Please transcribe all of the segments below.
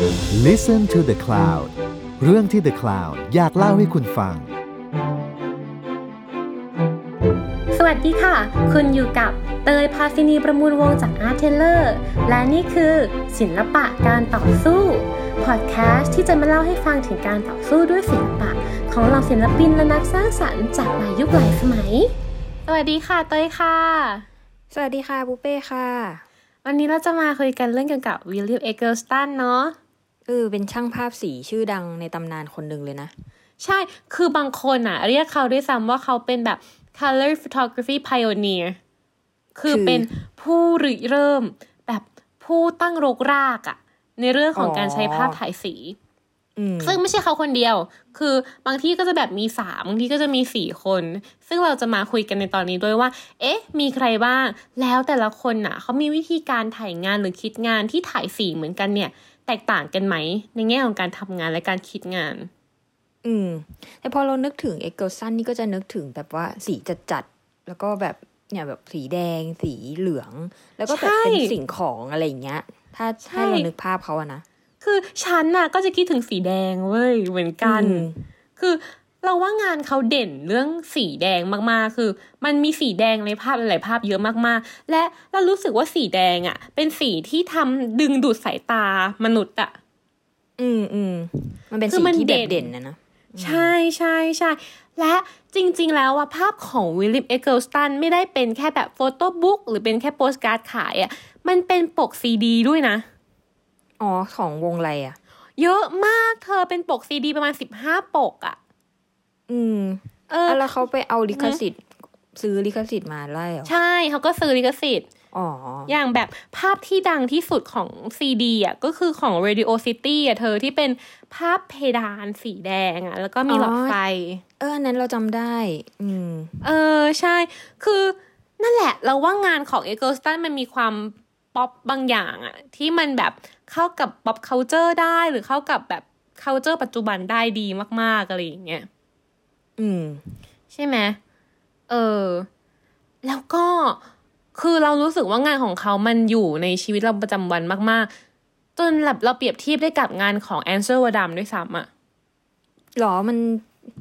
Listen to the Cloud เรื่องที่ The Cloud อยากเล่าให้คุณฟัง สวัสดีค่ะ คุณอยู่กับเตยพาซินีประมูลวงจากอาร์เทเลอร์ และนี่คือศิลปะการต่อสู้พอดแคสต์ที่จะมาเล่าให้ฟังถึงการต่อสู้ด้วยศิลปะ ของเหล่าศิลปินและนักสร้างสรรค์จากหลายยุคหลายสมัย สวัสดีค่ะเตยค่ะ สวัสดีค่ะบุเป้ค่ะ วันนี้เราจะมาคุยกันเรื่องเกี่ยวกับวิลเลียมเอเกิลสตันเนาะ เออเป็นช่างภาพสีชื่อดังในตำนานคนหนึ่งเลยนะ ใช่คือบางคนอะเรียกเขาด้วยซ้ำว่าเขาเป็นแบบ color photography pioneer คือคือเป็นผู้ริเริ่มแบบผู้ตั้งรกรากอะในเรื่องของอ๋อการใช้ภาพถ่ายสีอืมซึ่งไม่ใช่เขาคนเดียว คือบางที่ก็จะแบบมีสามบางที่ก็จะมีสี่คน ซึ่งเราจะมาคุยกันในตอนนี้ด้วยว่า เอ๊ะ มีใครบ้าง แล้วแต่ละคนน่ะ เขามีวิธีการถ่ายงานหรือคิดงานที่ถ่ายสีเหมือนกันเนี่ย แตกต่างกันไหม ในแง่ของการทำงานและการคิดงาน อืม แต่พอเรานึกถึงเอ็กเกิลสันนี่ก็จะนึกถึงแบบว่าสีจัดๆแล้วก็แบบเนี่ยแบบสีแดง สีเหลือง แล้วก็แบบใช่เป็นสิ่งของอะไรอย่างเงี้ย ถ้าใช่ให้เรานึกภาพเขาอะนะ คือฉันน่ะก็จะคิดถึงสีแดงเว้ยเหมือนกันอืมคือ เราว่างานเขาเด่นเรื่องสีแดงมากๆ คือ มันมีสีแดงในภาพหลายๆภาพเยอะมากๆ และเรารู้สึกว่าสีแดงอะ เป็นสีที่ทำดึงดูดสายตามนุษย์อะ อืมอืมมันเป็นคือสีมันที่เด่น แบบเด่นนะนะใช่ใช่ใช่และจริง ๆ แล้วว่าภาพของวิล l ลี m เอเกิลสตันไม่ได้เป็นแค่แบบ photobook หรือเป็นแค่โปสการ์ดขายอะมันเป็นปกซีดีด้วยนะ อ๋อ ของวงอะไรอะเยอะมากเธอเป็นปกซีดีประมาณสิบห้าปกอะ อืมเออแล้วเขาไปเอาลิขสิทธิ์ ซื้อลิขสิทธิ์มาไล่เหรอใช่เขาก็ซื้อลิขสิทธิ์อ๋ออย่างแบบภาพที่ดังที่สุดของซีดีอะก็คือของ Radio City อะเธอที่เป็นภาพเพดานสีแดงอะ แล้วก็มีหลอดไฟ เอออันนั้นเราจำได้ อืม เออ ใช่ คือนั่นแหละ เราว่างานของ e g g l e s t o n มันมีความป๊อปบางอย่างอะที่มันแบบเข้ากับ pop culture ได้หรือเข้ากับแบบ culture ปัจจุบันได้ดีมาก ๆ อะไรอย่างเงี้ย อืม ใช่ไหมเออ แล้วก็คือเรารู้สึกว่างานของเขามันอยู่ในชีวิตเราประจำวันมาก ๆ จนแบบเราเปรียบเทียบได้กับงานของ Ansel Adams ด้วยซ้ำอะหรอมัน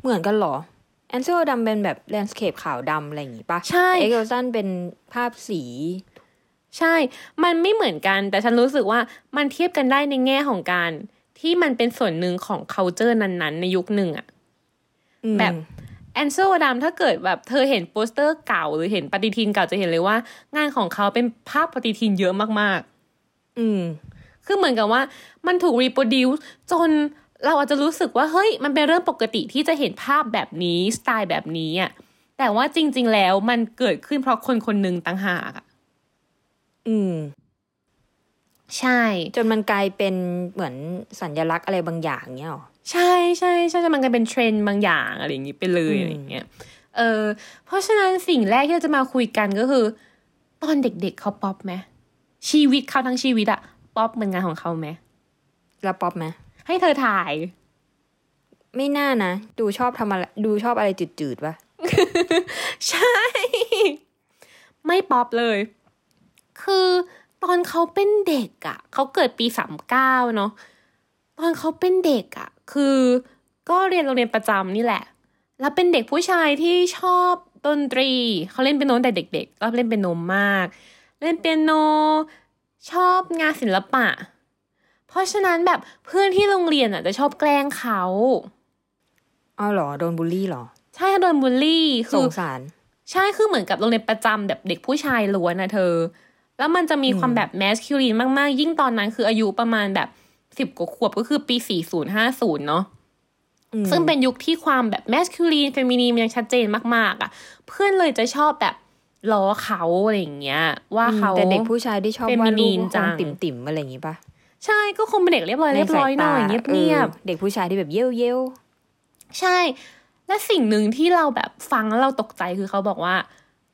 เหมือนกันหรอ Ansel Adams เป็นแบบ landscape ขาวดำอะไรอย่างงี้ปะใช่เอ็กเซลเป็นภาพสี ใช่ มันไม่เหมือนกัน แต่ฉันรู้สึกว่ามันเทียบกันได้ในแง่ของการ ที่มันเป็นส่วนหนึ่งของ culture นั้น ๆ ในยุคหนึ่งอะอืม แบบ Ansel Adams ถ้าเกิดแบบเธอเห็นโปสเตอร์เก่าหรือเห็นปฏิทินเก่าจะเห็นเลยว่า งานของเขาเป็นภาพปฏิทินเยอะมากๆ อืม คือเหมือนกับว่ามันถูก reproduce จนเราอาจจะรู้สึกว่าเฮ้ย มันเป็นเรื่องปกติที่จะเห็นภาพแบบนี้สไตล์แบบนี้อะแต่ว่าจริง ๆ แล้วมันเกิดขึ้นเพราะคนคนหนึ่งต่างหากอะอืม ใช่ จนมันกลายเป็นเหมือนสัญลักษณ์อะไรบางอย่างเงี้ยหรอ ใช่ใช่ใช่จะมันกลายเป็นเทรนด์บางอย่างอะไรอย่างนี้ไปเลยอืมอะไรอย่างเงี้ยเออเพราะฉะนั้นสิ่งแรกที่เราจะมาคุยกันก็คือ ตอนเด็กๆเขาป๊อปไหมชีวิตเขาทั้งชีวิตอะป๊อปเหมือนงานของเขาไหมแล้วป๊อปไหมให้เธอถ่าย ไม่น่านะดูชอบทำอะไรดูชอบอะไรจืดๆปะใช่ ไม่ป๊อปเลย คือตอนเขาเป็นเด็กอะ่ะเขาเกิดปีสามเก้าเนาะตอนเขาเป็นเด็กอะ่ะ คือก็เรียนโรงเรียนประจำนี่แหละ แล้วเป็นเด็กผู้ชายที่ชอบดนตรี เขาเล่นเปียโนตั้งแต่เด็กๆ ก็เล่นเปียโนมาก เล่นเปียโนชอบงานศิลปะ เพราะฉะนั้นแบบเพื่อนที่โรงเรียนอะจะชอบแกล้งเขาอ้าวเหรอโดนบูลลี่เหรอ ใช่โดนบูลลี่สคือสงสาร ใช่คือเหมือนกับโรงเรียนประจำแบบเด็กผู้ชายล้วนนะเธอ แล้วมันจะมีความแบบ masculine มากๆ ยิ่งตอนนั้นคืออายุประมาณแบบ สิบกว่าขวบก็คือปีสี่ศูนย์ห้าศูนย์เนาะอืมซึ่งเป็นยุคที่ความแบบ masculine feminine ยังชัดเจนมากๆอะ เพื่อนเลยจะชอบแบบล้อเขาอะไรอย่างเงี้ย ว่าเขาแต่เด็กผู้ชายที่ชอบวาดรูป Feminine ก็คจังงติ่มๆอะไรอย่างงี้ปะใช่ก็คงเป็นเด็กเรียบร้อยเรียบร้อยหน่อยในเงีสายบตาเงียบออเด็กผู้ชายที่แบบเย้ยวเย้ยวใช่ และสิ่งหนึ่งที่เราแบบฟังแล้วเราตกใจคือเขาบอกว่า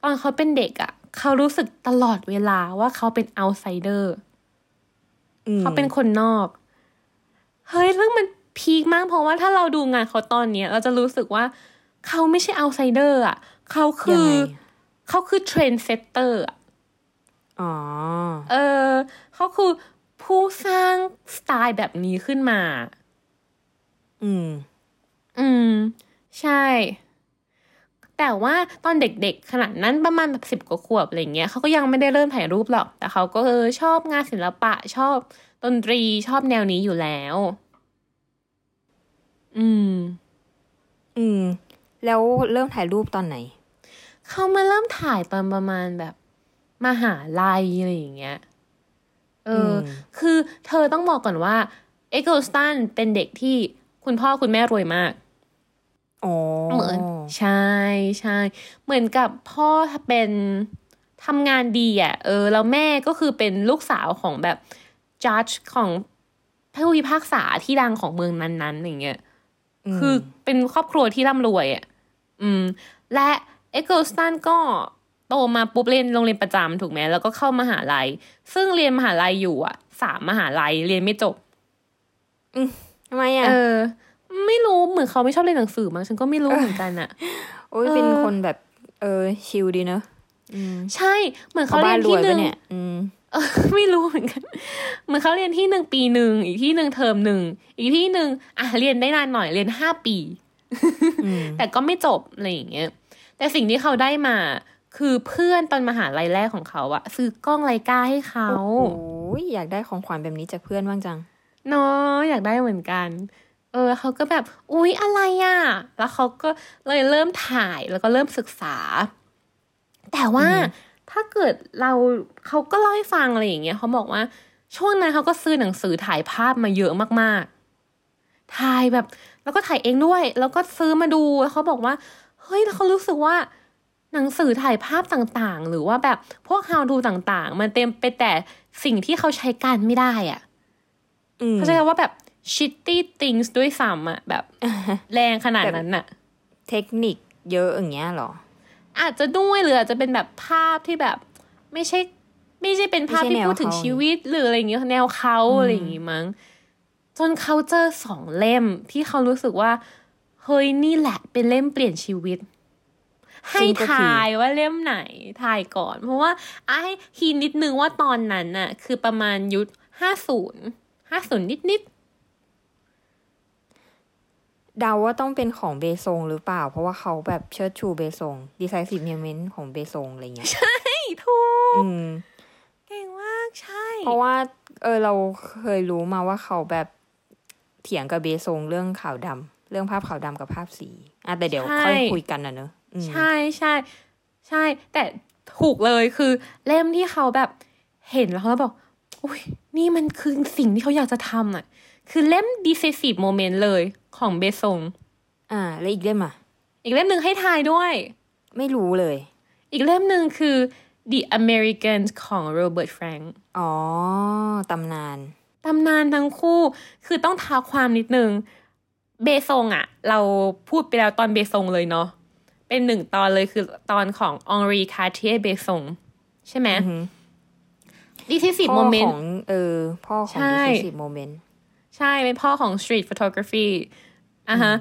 ตอนเขาเป็นเด็กอะ่ะ เขารู้สึกตลอดเวลาว่าเขาเป็น outsider อืมเขาเป็นคนนอก เฮ้ยเรื่องมันพีคมาก เพราะว่าถ้าเราดูงานเขาตอนเนี้ยเราจะรู้สึกว่าเขาไม่ใช่ outsider อะเขาคืยังอไงเขาคือ trend setter อะอ๋อเออเขาคือผผู้สร้างสไตล์แบบนี้ขึ้นมา อืม อืม ใช่ แต่ว่าตอนเด็กๆ ขนาดนั้นประมาณแบบสิบกว่าขวบอะไรเงี้ยเขาก็ยังไม่ได้เริ่มถ่ายรูปหรอก แต่เขาก็เออชอบงานศิลปะชอบดนตรีชอบแนวนี้อยู่แล้ว อืม อืม แล้วเริ่มถ่ายรูปตอนไหน เขามาเริ่มถ่ายตอนประมาณแบบมหาลัยอะไรอย่างเงี้ย เอออมคือเธอต้องบอกก่อนว่า เอเกิลสตันเป็นเด็กที่คุณพ่อคุณแม่รวยมากอ๋อ เหมือนใช่ใช่เหมือนกับพ่อเป็นทำงานดีอะเออแล้วแม่ก็คือเป็นลูกสาวของแบบจัดของผู้พิพากษาที่ดังของเมืองนั้นๆอย่างเงี้ยมคือเป็นครอบครัวที่ร่ำรวยอะอืม และเอ็กเกิลสตันก็โตมาปุ๊บเรียนโรงเรียนประจำถูกไหมแล้วก็เข้ามหาลัย ซึ่งเรียนมหาลัยอยู่อะสามมหาลัยเรียนไม่จบทำไมอะเออ ไม่รู้เหมือนเขาไม่ชอบเรียนหนังสือมั้งฉันก็ไม่รู้เหมือนกันอะโอ้ยเออเป็นคนแบบ เออชิลดีเนอะอืมใช่ เหมือนเขาเขาเรีบ้ายนนรที่วยหนึ่ปะงเนี่ยอืมเออไม่รู้เหมือนกัน เหมือนเขาเรียนที่หนึ่งปีหนึ่งอีกที่หนึ่งเทอมหนึ่งอีกที่หนึ่งอะเรียนได้นานหน่อยเรียนห้าปีอืมแต่ก็ไม่จบอะไรอย่างเงี้ยแต่สิ่งที่เขาได้มาคือเพื่อนตอนมหาลัยแรกของเขาอะซื้อกล้องไลกาให้เขาโอ้ยอยากได้ของขวัญแบบนี้จากเพื่อนบ้างจังเนาะอยากได้เหมือนกัน เออเขาก็แบบอุ๊ยอะไรอะแล้วเขาก็เลยเริ่มถ่ายแล้วก็เริ่มศึกษา แต่ว่าถ้าเกิดเราเขาก็เล่าให้ฟังอะไรอย่างเงี้ยเขาบอกว่าช่วงนั้นเขาก็ซื้อหนังสือถ่ายภาพมาเยอะมากๆ ถ่ายแบบ แล้วก็ถ่ายเองด้วย แล้วก็ซื้อมาดูแล้วเขาบอกว่า เฮ้ยแล้วเขารู้สึกว่าหนังสือถ่ายภาพต่างๆ หรือว่าแบบพวก how to ต่างๆ มันเต็มไปแต่สิ่งที่เขาใช้การไม่ได้อะอืมเขาใช้คำว่าแบบ shitty things ด้วยซ้ำอะแบบแรงขนาดนั้นอะเทคนิคเยอะอย่างเงี้ยเหรอ อาจจะด้วยหรืออาจจะเป็นแบบภาพที่แบบ ไม่ใช่ ไม่ใช่เป็นภาพไม่ใช่ที่แนวพูดถึงเขาชีวิต หรืออะไรอย่างเงี้ยแนวเขาอะไรอย่างงี้มั้ง จนเขาเจอสองเล่มที่เขารู้สึกว่า เฮ้ยนี่แหละเป็นเล่มเปลี่ยนชีวิตให้ซึ่งก็คือทายว่าเล่มไหนทายก่อน เพราะว่าไอ้ฮีนิดนึงว่าตอนนั้นน่ะ คือประมาณยุคห้าศูนย์ห้าศูนย์นิดนิด เดาว่าต้องเป็นของเบซงหรือเปล่า เพราะว่าเขาแบบเชิดชูเบซงดีไซน์สิบเมเมนต์ของเบซงอะไรเงี้ยๆใช่ ถูกอืมเก่งมาก ใช่ เพราะว่า เออเราเคยรู้มาว่าเขาแบบเถียงกับเบซงเรื่องขาวดำเรื่องภาพขาวดำกับภาพสีอะแต่เดี๋ยวค่อยคุยกันนะเนอะอืมใช่ใช่ใช่ แต่ถูกเลยคือเล่มที่เขาแบบเห็นแล้วเขาบอกอุ้ยนี่มันคือสิ่งที่เขาอยากจะทำอะ คือเล่ม decisive moment เลย ของเบซง อ่า แล้วอีกเล่มอะ อีกเล่มหนึ่งให้ทายด้วย ไม่รู้เลย อีกเล่มหนึ่งคือ The Americans ของ Robert Frank อ๋อ ตำนาน ตำนานทั้งคู่ คือต้องท้าความนิดนึง เบซงอะเราพูดไปแล้วตอนเบซงเลยเนาะ เป็นหนึ่งตอนเลยคือตอนขององรีคาเทียเบซง ใช่ไหมอือหือดิทิสิบพ่โมอเมนขต์องเออ พ่อของใช่ดิสิบโมเมนต์ ใช่ เป็นพ่อของ Street Photography อะฮะ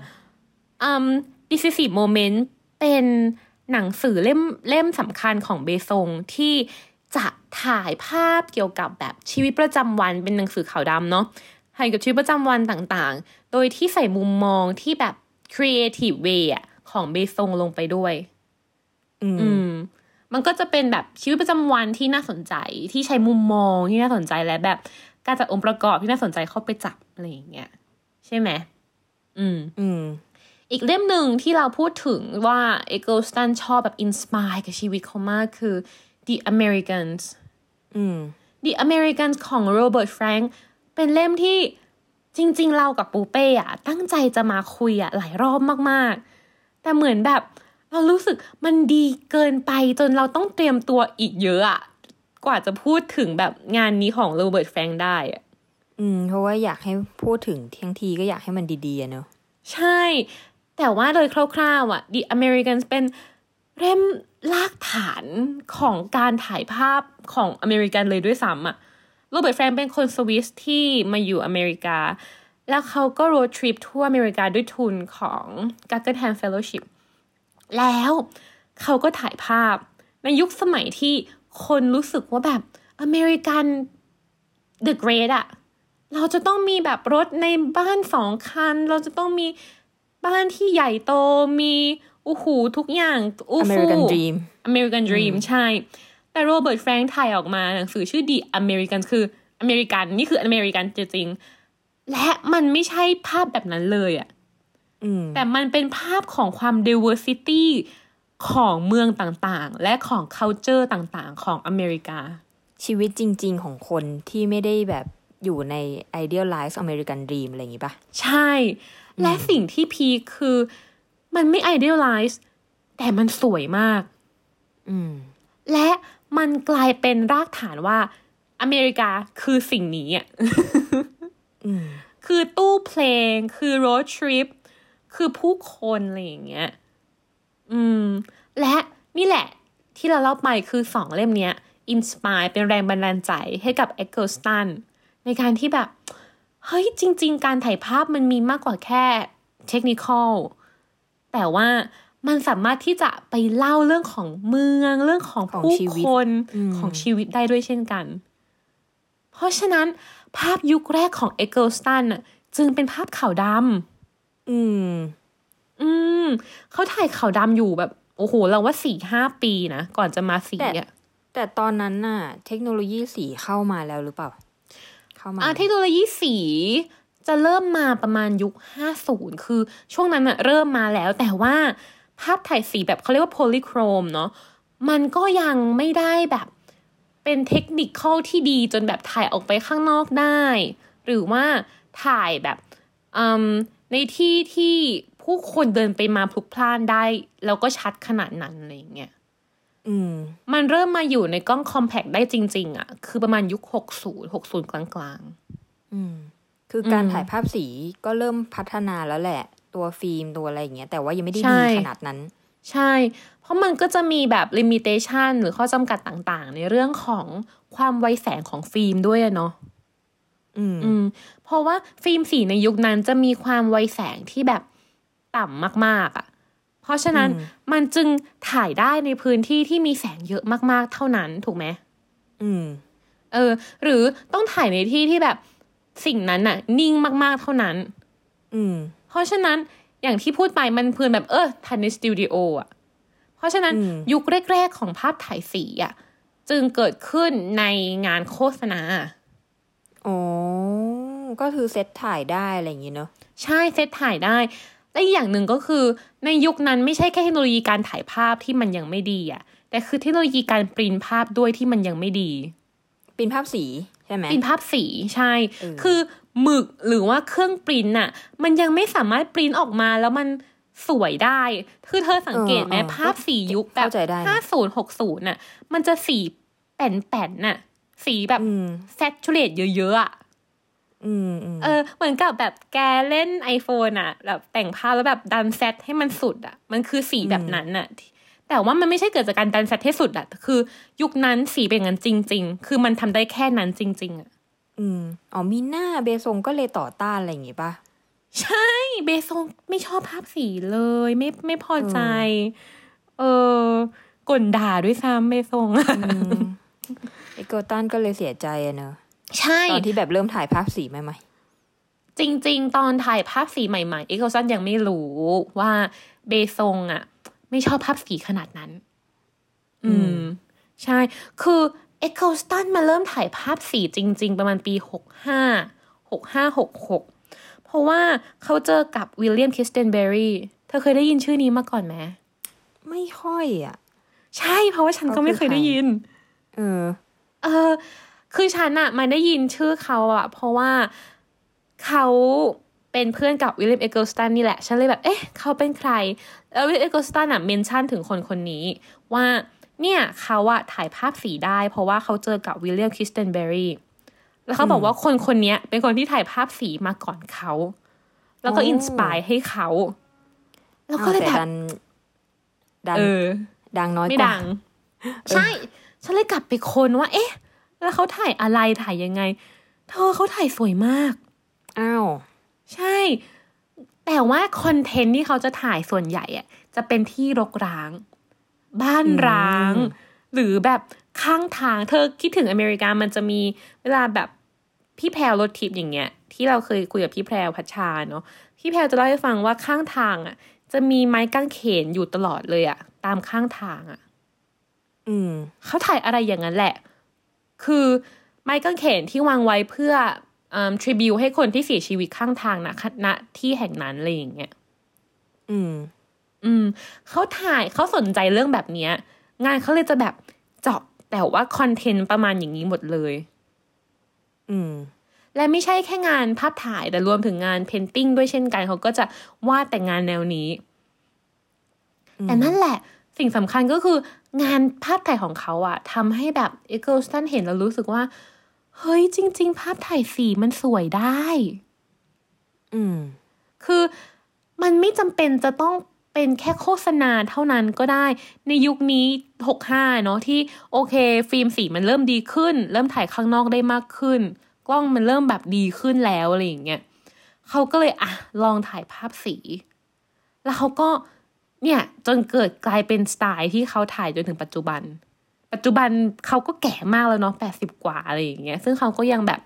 อืม Decisive Moment เป็นหนังสือเล่มเล่มสำคัญของเบซงที่จะถ่ายภาพเกี่ยวกับแบบชีวิตประจำวันเป็นหนังสือขาวดำเนาะถ่ายกับชีวิตประจำวันต่างๆ โดยที่ใส่มุมมองที่แบบ creative way อะของเบซงลงไปด้วย อืมอืมมันก็จะเป็นแบบชีวิตประจำวันที่น่าสนใจที่ใช้มุมมองที่น่าสนใจและแบบ การจัดองค์ประกอบที่น่าสนใจเข้าไปจับอะไรอย่างเงี้ยใช่ไหม อืมอืมอีกเล่มหนึ่งที่เราพูดถึงว่าเอเกิลสตันชอบแบบ inspire กับชีวิตเขามากคือ The Americans อืม The Americans ของ Robert Frank เป็นเล่มที่จริง ๆ เรากับปูเป้อะตั้งใจจะมาคุยอะหลายรอบมากๆ แต่เหมือนแบบเรารู้สึกมันดีเกินไปจนเราต้องเตรียมตัวอีกเยอะอะกว่าจะพูดถึงแบบงานนี้ของ Robert Frank ได้อะ อืม เพราะว่าอยากให้พูดถึงทั้งทีก็อยากให้มันดีๆเนอะใช่ แต่ว่าโดยคร่าวๆ อะ The Americans เป็นเล่มลากฐานของการถ่ายภาพของอเมริกันเลยด้วยซ้ำอะโรเบิร์ตแฟรงเป็นคนสวิสที่มาอยู่อเมริกา แล้วเขาก็โรดทริปทั่วอเมริกาด้วยทุนของ g u g g e r h a m Fellowship แล้วเขาก็ถ่ายภาพในยุคสมัยที่คนรู้สึกว่าแบบอเมริกัน The Great อะาจะต้องมีแบบรถในบ้านสองคัน เราจะต้องมีบ้านที่ใหญ่โตมีอู้หูทุกอย่างอู้ฟู American Dream American Dream ใช่ แต่โรเบิร์ตแฟรงค์ถ่ายออกมาหนังสือชื่อ The American คืออเมริกันนี่คืออเมริกันจริงๆและมันไม่ใช่ภาพแบบนั้นเลยอะอืมแต่มันเป็นภาพของความ diversity ของเมืองต่างๆ และของ culture ต่างๆ ของอเมริกา ชีวิตจริง ๆ ของคนที่ไม่ได้แบบ อยู่ใน idealize American Dream อะไรอย่างงี้ปะใช่ และสิ่งที่พีคคือมันไม่ idealize แต่มันสวยมาก อืม และมันกลายเป็นรากฐานว่า อเมริกาคือสิ่งนี้อะอืมคือตู้เพลง คือ road trip คือผู้คนอะไรอย่างเงี้ย อืม และนี่แหละ ที่เราเล่าไปคือสองเล่มเนี้ยinspire เป็นแรงบันดาลใจให้กับเอ็กเกิลสตัน ในการที่แบบ เฮ้ยจริง ๆ การถ่ายภาพมันมีมากกว่าแค่ technical แต่ว่ามันสามารถที่จะไปเล่าเรื่องของเมืองเรื่องของของผู้ชีวิตคนอืมของชีวิตได้ด้วยเช่นกัน เพราะฉะนั้นภาพยุคแรกของเอ็กเกิลสตันน่ะจึงเป็นภาพขาวดำอืม อืม เขาถ่ายขาวดำอยู่แบบโอ้โห เราว่าสี่ห้าปีนะ ก่อนจะมาสีแต่อะแต่ตอนนั้นน่ะ เทคโนโลยีสีเข้ามาแล้วหรือเปล่า เข้ามาอ่าเทคโนโลยีสีจะเริ่มมาประมาณยุค 50 คือช่วงนั้นอะเริ่มมาแล้ว แต่ว่าภาพถ่ายสีแบบเขาเรียกว่าโพลีโครมเนาะมันก็ยังไม่ได้แบบเป็นเทคนิคเข้าที่ดีจนแบบถ่ายออกไปข้างนอกได้ หรือว่าถ่ายแบบในที่ที่ผู้คนเดินไปมาพลุกพล่านได้ แล้วก็ชัดขนาดนั้นอะไรอย่างเงี้ย มมันเริ่มมาอยู่ในกล้องคอมแพ t ได้จริง ๆอะคือประมาณยุค60 60กลางๆอืมคือการอืมถ่ายภาพสีก็เริ่มพัฒนาแล้วแหละ ตัวฟิล์มตัวอะไรอย่างเงี้ยแต่ว่ายังไม่ได้ใช่ดีขนาดนั้น ใช่ เพราะมันก็จะมีแบบลิมิเ t ชันหรือข้อจำกัดต่างๆ ในเรื่องของความไวแสงของฟิล์มด้วยอะเนาะอืมอืม เพราะว่าฟิล์มสีในยุคนั้นจะมีความไวแสงที่แบบต่ำมาก ๆอะ เพราะฉะนั้นอืมมันจึงถ่ายได้ในพื้นที่ที่มีแสงเยอะมาก ๆ เท่านั้นถูกไหมอืม เออ หรือต้องถ่ายในที่ที่แบบสิ่งนั้นน่ะ นิ่งมากๆเท่านั้น อืม เพราะฉะนั้นอย่างที่พูดไปมันเพื่อนแบบเออถ่ายในสตูดิโออะ เพราะฉะนั้นอืมยุคแรก ๆ ของภาพถ่ายสีอะ จึงเกิดขึ้นในงานโฆษณาอ๋อก็คือเซตถ่ายได้อะไรอย่างงี้เนอะใช่เซตถ่ายได้ และอีกอย่างหนึ่งก็คือในยุคนั้นไม่ใช่แค่เทคโนโลยีการถ่ายภาพที่มันยังไม่ดีอะแต่คือเทคโนโลยีการปริ้นภาพด้วยที่มันยังไม่ดีเป็นภาพสีใช่ไหมปริ้นภาพสีใช่เออคือหมึกหรือว่าเครื่องปริ้นน่ะมันยังไม่สามารถปริ้นออกมาแล้วมันสวยได้ คือเธอสังเกตไหมเออเออภาพสียุคแบบเข้าใจได้นะห้าศูนย์หกศูนย์น่ะ มันจะสีแป่นๆน่ะ สีแบบอืมแซทูเรตเยอะๆอะอืมอืม เออเหมือนกับแบบแกเล่น iPhone อะแบบแต่งภาพแล้วแบบดันเซตให้มันสุดอะมันคือสีแบบนั้นอะแต่ว่ามันไม่ใช่เกิดจากการดันเซตให้สุดอะคือ ยุคนั้นสีเป็นอย่างนั้นจริง ๆ คือมันทำได้แค่นั้นจริง ๆอะอืมอ๋อมีหน้าเบซงก็เลยต่อต้านอะไรอย่างงี้ป่ะใช่เบซงไม่ชอบภาพสีเลย ไม่ไม่พอใจ เออกลด่าด้วยซ้ำเบซงอะอืมเอเกิลสตันก็เลยเสียใจอะเนอะ ใช่ตอนที่แบบเริ่มถ่ายภาพสีใหม่จริง ๆ ตอนถ่ายภาพสีใหม่ๆเอเกิลสตันยังไม่รู้ว่าเบซงอะไม่ชอบภาพสีขนาดนั้น อืม ใช่ คือเอเกิลสตันมาเริ่มถ่ายภาพสีจริง ๆ ประมาณปีหกห้าหกห้าหกหกเพราะว่าเขาเจอกับวิลเลียมคริสเทนเบอรี่เธอเคยได้ยินชื่อนี้มาก่อนไหมๆไม่ค่อยอะ ใช่เพราะว่าฉันก็ไม่เคยได้ยิน เออ เออ คือฉันอะมาได้ยินชื่อเขาอะเพราะว่าเขาเป็นเพื่อนกับวิลเลียมเอเกิลสตันนี่แหละ ฉันเลยแบบ เอ๊ะ เขาเป็นใคร แล้ววิลเลียมเอเกิลสตันอะ mention ถึงคนคนนี้ ว่าเนี่ยเขาอะถ่ายภาพสีได้ เพราะว่าเขาเจอกับวิลเลียมคริสเทนเบอรี่แล้วเขาบอกว่าคนคนเนี้ยเป็นคนที่ถ่ายภาพสีมาก่อนเขา แล้วก็โอ้ inspire ให้เขา แล้วก็อ้าวเลยแต่แบบดันดันเออดังน้อยไม่กว่าดัง ใช่ ฉันเลยกลับไปค้นว่า เอ๊ะ แล้วเขาถ่ายอะไรถ่ายยังไง เธอเขาถ่ายสวยมาก อ้าว ใช่ แต่ว่าคอนเทนต์ที่เขาจะถ่ายส่วนใหญ่อะจะเป็นที่รกร้าง บ้านร้าง หรือแบบข้างทาง เธอคิดถึงอเมริกามันจะมีเวลาแบบพี่แพรรถทิปอย่างเงี้ย ที่เราเคยคุยกับพี่แพรพัชชาเนาะพี่แพรจะเล่าให้ฟังว่าข้างทางอะ จะมีไม้กางเขนอยู่ตลอดเลยอะ ตามข้างทางอะ อืมเขาถ่ายอะไรอย่างนั้นแหละ คือไม้กางเขนที่วางไว้เพื่ออืมทริบิวให้คนที่เสียชีวิตข้างทางนะณที่แห่งนั้นอะไรอย่างเงี้ยอืม อืมเขาถ่ายเขาสนใจเรื่องแบบเนี้ย งานเขาเลยจะแบบเจาะแต่ว่าคอนเทนต์ประมาณอย่างนี้หมดเลย อืม และไม่ใช่แค่งานภาพถ่ายแต่รวมถึงงาน painting ด้วยเช่นกันเขาก็จะวาดแต่งานแนวนี้ แต่นั่นแหละ สิ่งสำคัญก็คืองานภาพถ่ายของเขาอะทำให้แบบเอเกิลสตันเห็นแล้วรู้สึกว่า เฮ้ยจริง ๆ ภาพถ่ายสีมันสวยได้ อืม คือมันไม่จำเป็นจะต้องเป็นแค่โฆษณาเท่านั้นก็ได้ ในยุคนี้ 65 เนาะที่โอเค ฟิล์มสีมันเริ่มดีขึ้น เริ่มถ่ายข้างนอกได้มากขึ้น กล้องมันเริ่มแบบดีขึ้นแล้วอะไรอย่างเงี้ยเขาก็เลยอะลองถ่ายภาพสี แล้วเขาก็ เนี่ยจนเกิดกลายเป็นสไตล์ที่เขาถ่ายจนถึงปัจจุบัน ปัจจุบันเขาก็แก่มากแล้วเนาะแปดสิบกว่าอะไรอย่างเงี้ย ซึ่งเขาก็ยังแบบ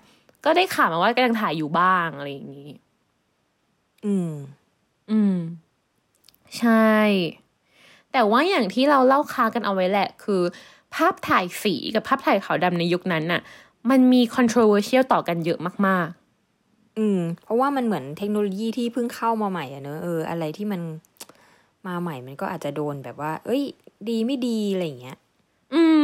ก็ได้ข่าวมาว่าก็ยังถ่ายอยู่บ้างอะไรอย่างงี้ อืม อืม ใช่ แต่ว่าอย่างที่เราเล่าค้ากันเอาไว้แหละ คือ ภาพถ่ายสีกับภาพถ่ายขาวดำในยุคนั้นน่ะ มันมี controversial ต่อกันเยอะมากอืม เพราะว่ามันเหมือนเทคโนโลยีที่เพิ่งเข้ามาใหม่อะเนอะเอออะไรที่มัน มาใหม่มันก็อาจจะโดนแบบว่า เอ้ย ดีไม่ดีอะไรอย่างเงี้ยๆอืม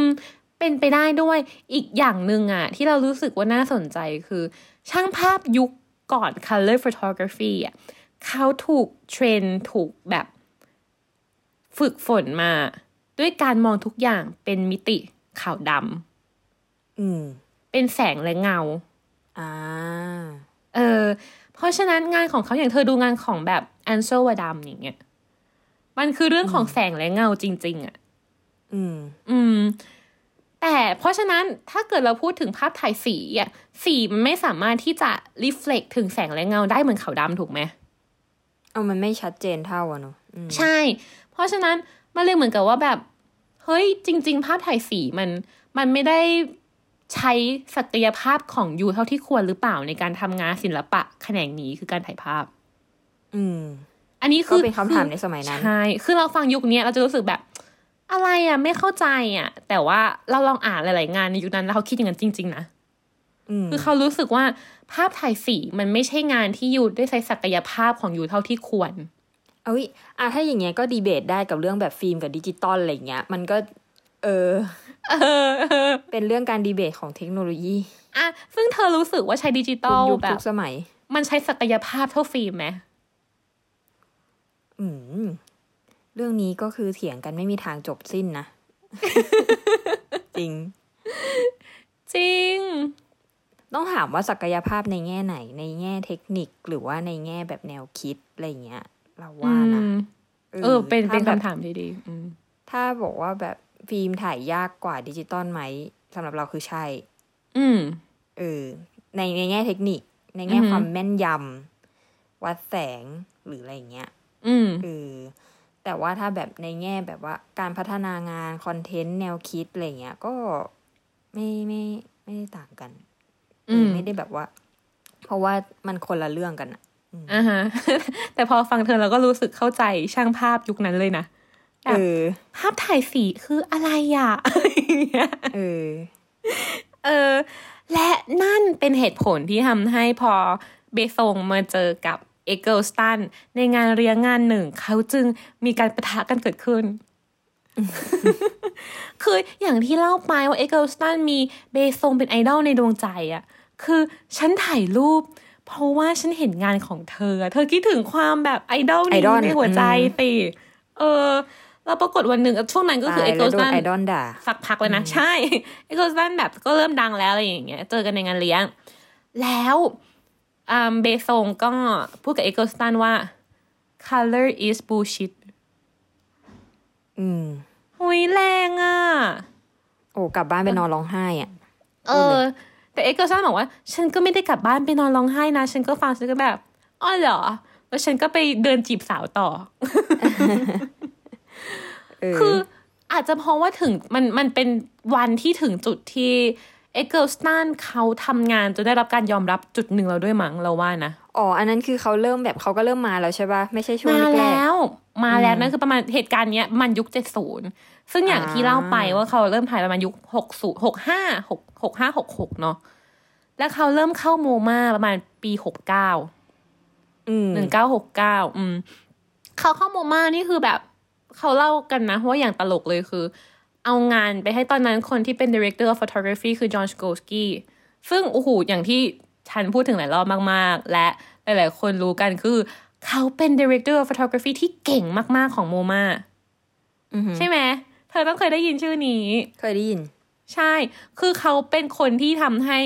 เป็นไปได้ด้วยอีกอย่างหนึ่งอะที่เรารู้สึกว่าน่าสนใจคือ ช่างภาพยุคก่อน color photography อะเขาถูกเทรนถูกแบบ ฝึกฝนมา ด้วยการมองทุกอย่างเป็นมิติขาวดำอืม เป็นแสงและเงา อ่า เออ เพราะฉะนั้นงานของเขาอย่างเธอดูงานของแบบแอนโซวาดัมอย่างเงี้ย มันคือเรื่องของแสงและเงาจริง ๆ อะ อืม อืม แต่เพราะฉะนั้นถ้าเกิดเราพูดถึงภาพถ่ายสีอะ สีมันไม่สามารถที่จะรีเฟล็กถึงแสงและเงาได้เหมือนขาวดำถูกไหมเอามันไม่ชัดเจนเท่าอะเนอะอืมใช่ เพราะฉะนั้นมันเลยเหมือนกับว่าแบบ เฮ้ย จริง ๆ ภาพถ่ายสีมัน มันไม่ได้ใช้ศักยภาพของยูเท่าที่ควรหรือเปล่าในการทำงานศิลปะแขนงนี้คือการถ่ายภาพ อืม อันนี้ก็คือเป็นคำถามในสมัยนั้นใช่คือเราฟังยุคเนี้ยเราจะรู้สึกแบบอะไรอะไม่เข้าใจอะ แต่ว่าเราลองอ่านหลาย ๆ งานในยุคนั้นแล้วเขาคิดอย่างนั้นจริง ๆ นะอืมคือเขารู้สึกว่าภาพถ่ายสีมันไม่ใช่งานที่ you ได้ใช้ศักยภาพของ you เท่าที่ควร เอ้ยอะถ้าอย่างเงี้ยก็ดีเบตได้กับเรื่องแบบฟิล์มกับดิจิตอลอะไรเงี้ย มันก็ เออเออเออเป็นเรื่องการดีเบตของเทคโนโลยีอะซึ่งเธอรู้สึกว่าใช้ดิจิตอทุลกยุคแบทุบกสมัย มันใช้ศักยภาพเท่าฟิล์มไหม อืม เรื่องนี้ก็คือเถียงกันไม่มีทางจบสิ้นนะ จริง จริง ต้องถามว่าศักยภาพในแง่ไหน ในแง่เทคนิคหรือว่าในแง่แบบแนวคิดอะไรเงี้ย เราว่านะอืมเออ เป็นเป็นถ้าแบบคำถามที่ดีอืมถ้าบอกว่าแบบฟิล์มถ่ายยากกว่าดิจิตอลไหมสำหรับเราคือใช่ อืมเออในในแง่เทคนิค ในแง่อือฮึความแม่นยำวัดแสงหรืออะไรเงี้ย อืมเออแต่ว่าถ้าแบบในแง่แบบว่าการพัฒนางานคอนเทนต์แนวคิดอะไรเงี้ยก็ไม่ไม่ไม่ได้ต่างกัน อืมไม่ได้แบบว่า เพราะว่ามันคนละเรื่องกันอะอ่าฮะแต่พอฟังเธอเราก็รู้สึกเข้าใจช่างภาพยุคนั้นเลยนะแบบเออ ภาพถ่ายสีคืออะไรอะอะไรอย่างเงี้ยเออเออ และนั่นเป็นเหตุผลที่ทำให้พอเบซงมาเจอกับ เอเกิลสตันในงานเรียงงานหนึ่ง เขาจึงมีการประทะกันเกิดขึ้น คืออย่างที่เล่าไปว่าเอเกิลสตันมีเบซงเป็นไอดอลในดวงใจอะคือฉันถ่ายรูป เพราะว่าฉันเห็นงานของเธอ เธอคิดถึงความแบบไอดอลไอนี้ดอลในหัวใจอืมสิเออแล้วปรากฏวันหนึ่งช่วงนั้นก็คือเอตายเกิแล้วลสโดตันนไอดอลด่าสักพักเลยนะ ใช่ไอ้โกสตันแบบก็เริ่มดังแล้วอะไรอย่างเงี้ย เจอกันในงานเลี้ยง แล้วอ่า เบซงก็พูดกับเอเกิลสตันว่า color is bullshit อืมหุยแรงอะ โอ้กลับบ้านไปนอนร้องไห้อะ เออ แต่เอเกิลสตันบอกว่า ฉันก็ไม่ได้กลับบ้านไปนอนร้องไห้นะ ฉันก็ฟังฉันก็แบบอ๋อเหรอ แล้วฉันก็ไปเดินจีบสาวต่อเออคืออาจจะเพราะว่าถึงมันมันเป็นวันที่ถึงจุดที่ เอเอเกิลสตันเขาทำงานจนได้รับการยอมรับจุดหนึ่งแล้วด้วยมั้งเราว่านะ อ๋อ อันนั้นคือเขาเริ่มแบบเขาก็เริ่มมาแล้วใช่ปะไม่ใช่ช่วงมาแรแล้วมาแล้วนั่นคือประมาณเหตุการณ์เนี้ยมันยุคเจ็ดศูนย์ซึ่งอย่างที่เล่าไปว่าเขาเริ่มถ่ายประมาณยุคหกศูนย์หกห้าหกหกห้าหกหกเนาะแล้วเขาเริ่มเข้าโมมาประมาณปีหกเก้าๆอืมหนึ่งเก้าหกเก้าอืมเขาเข้าโมมานี่คือแบบ เขาเล่ากันนะว่าอย่างตลกเลยคือ เอางานไปให้ตอนนั้นคนที่เป็น director of photography คือจอห์นสโกสกี้ซึ่งโอ้โหอย่างที่ฉันพูดถึงหลายรอบมาก ๆ และหลาย ๆ คนรู้กันคือเขาเป็น director of photography ที่เก่งมาก ๆ ของโมมาอือหือใช่ไหม เธอต้องเคยได้ยินชื่อนี้ เคยได้ยิน ใช่ คือเขาเป็นคนที่ทำให้